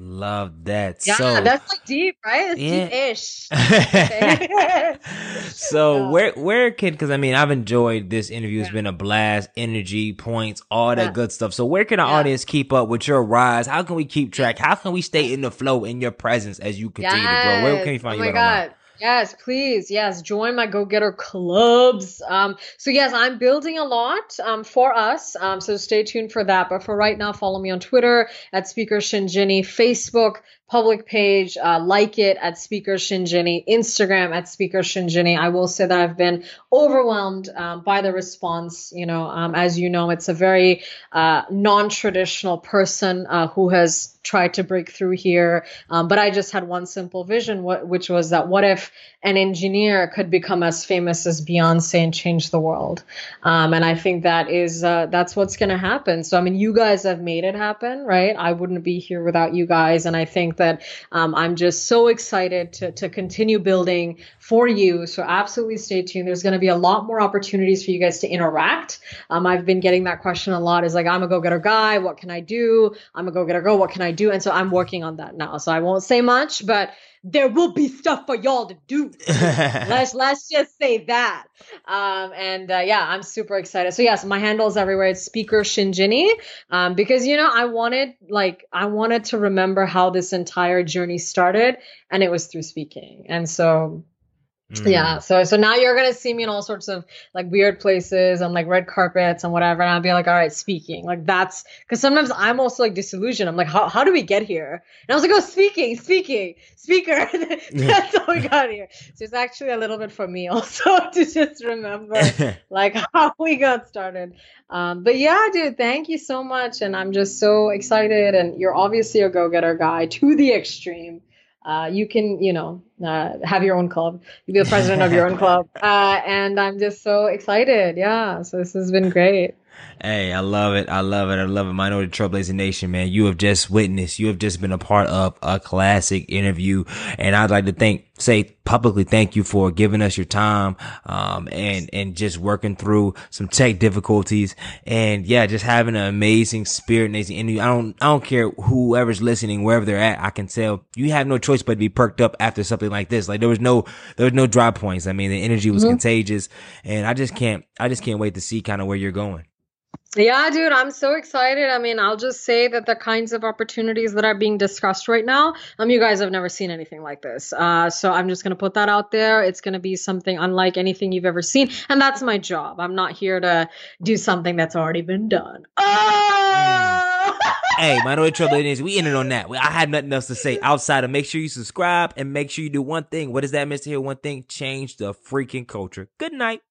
Love that. yeah so, that's like deep right it's Yeah. deep-ish so Yeah. where where can because I mean I've enjoyed this interview. It's Yeah. been a blast, energy points, all that good stuff. So where can our Yeah. audience keep up with your rise? How can we keep track? How can we stay in the flow in your presence as you continue to grow? Where can we find oh you my at online? Yes please. Yes join my go-getter clubs. Um so yes i'm building a lot um for us. Um so stay tuned for that. But for right now follow me on twitter at speaker shinjini facebook public page uh, like it at speaker shinjini instagram at speaker shinjini. I will say that i've been overwhelmed um, by the response you know um, as you know it's a very uh, non-traditional person uh, who has tried to break through here. Um, but i just had one simple vision wh- which was that what if an engineer could become as famous as beyonce and change the world? Um, and i think that is uh, that's what's going to happen. So i mean you guys have made it happen right? I wouldn't be here without you guys. And i think that um, i'm just so excited to, to continue building for you. So absolutely stay tuned. There's going to be a lot more opportunities for you guys to interact. Um, i've been getting that question a lot is like i'm a go-getter guy what can i do? I'm a go-getter girl what can i do? And so i'm working on that now. So i won't say much but there will be stuff for y'all to do. Let's let's just say that. Um and uh, yeah i'm super excited. So yes my handle is everywhere. It's speaker shinjini. Um because you know i wanted like i wanted to remember how this entire journey started and it was through speaking. And so Mm. yeah so so now you're gonna see me in all sorts of like weird places and like red carpets and whatever and i'll be like all right speaking like that's because sometimes i'm also like disillusioned i'm like how, how do we get here and i was like oh speaking speaking speaker that's how we got here so it's actually a little bit for me also to just remember like how we got started. Um, but yeah, dude, thank you so much. And I'm just so excited. And you're obviously a go getter guy to the extreme. Uh, you can, you know, uh, have your own club. You be the president of your own club. Uh, and I'm just so excited. Yeah. So this has been great. Hey, I love it. I love it. I love it. Minority Trailblazer Nation, man. You have just witnessed, you have just been a part of a classic interview. And I'd like to thank, say publicly thank you for giving us your time, um, and, and just working through some tech difficulties. And yeah, just having an amazing spirit, amazing interview. I don't, I don't care whoever's listening, wherever they're at. I can tell you have no choice but to be perked up after something like this. Like there was no, there was no dry points. I mean, the energy was contagious and I just can't, I just can't wait to see kind of where you're going. Yeah, dude, I'm so excited. I mean, I'll just say that the kinds of opportunities that are being discussed right now, um, you guys have never seen anything like this. Uh, so I'm just gonna put that out there. It's gonna be something unlike anything you've ever seen, and that's my job. I'm not here to do something that's already been done. Oh! hey, Minority Trailblazers we ended on that. I had nothing else to say outside of make sure you subscribe and make sure you do one thing. What does that, Mr. Hill? One thing, change the freaking culture. Good night.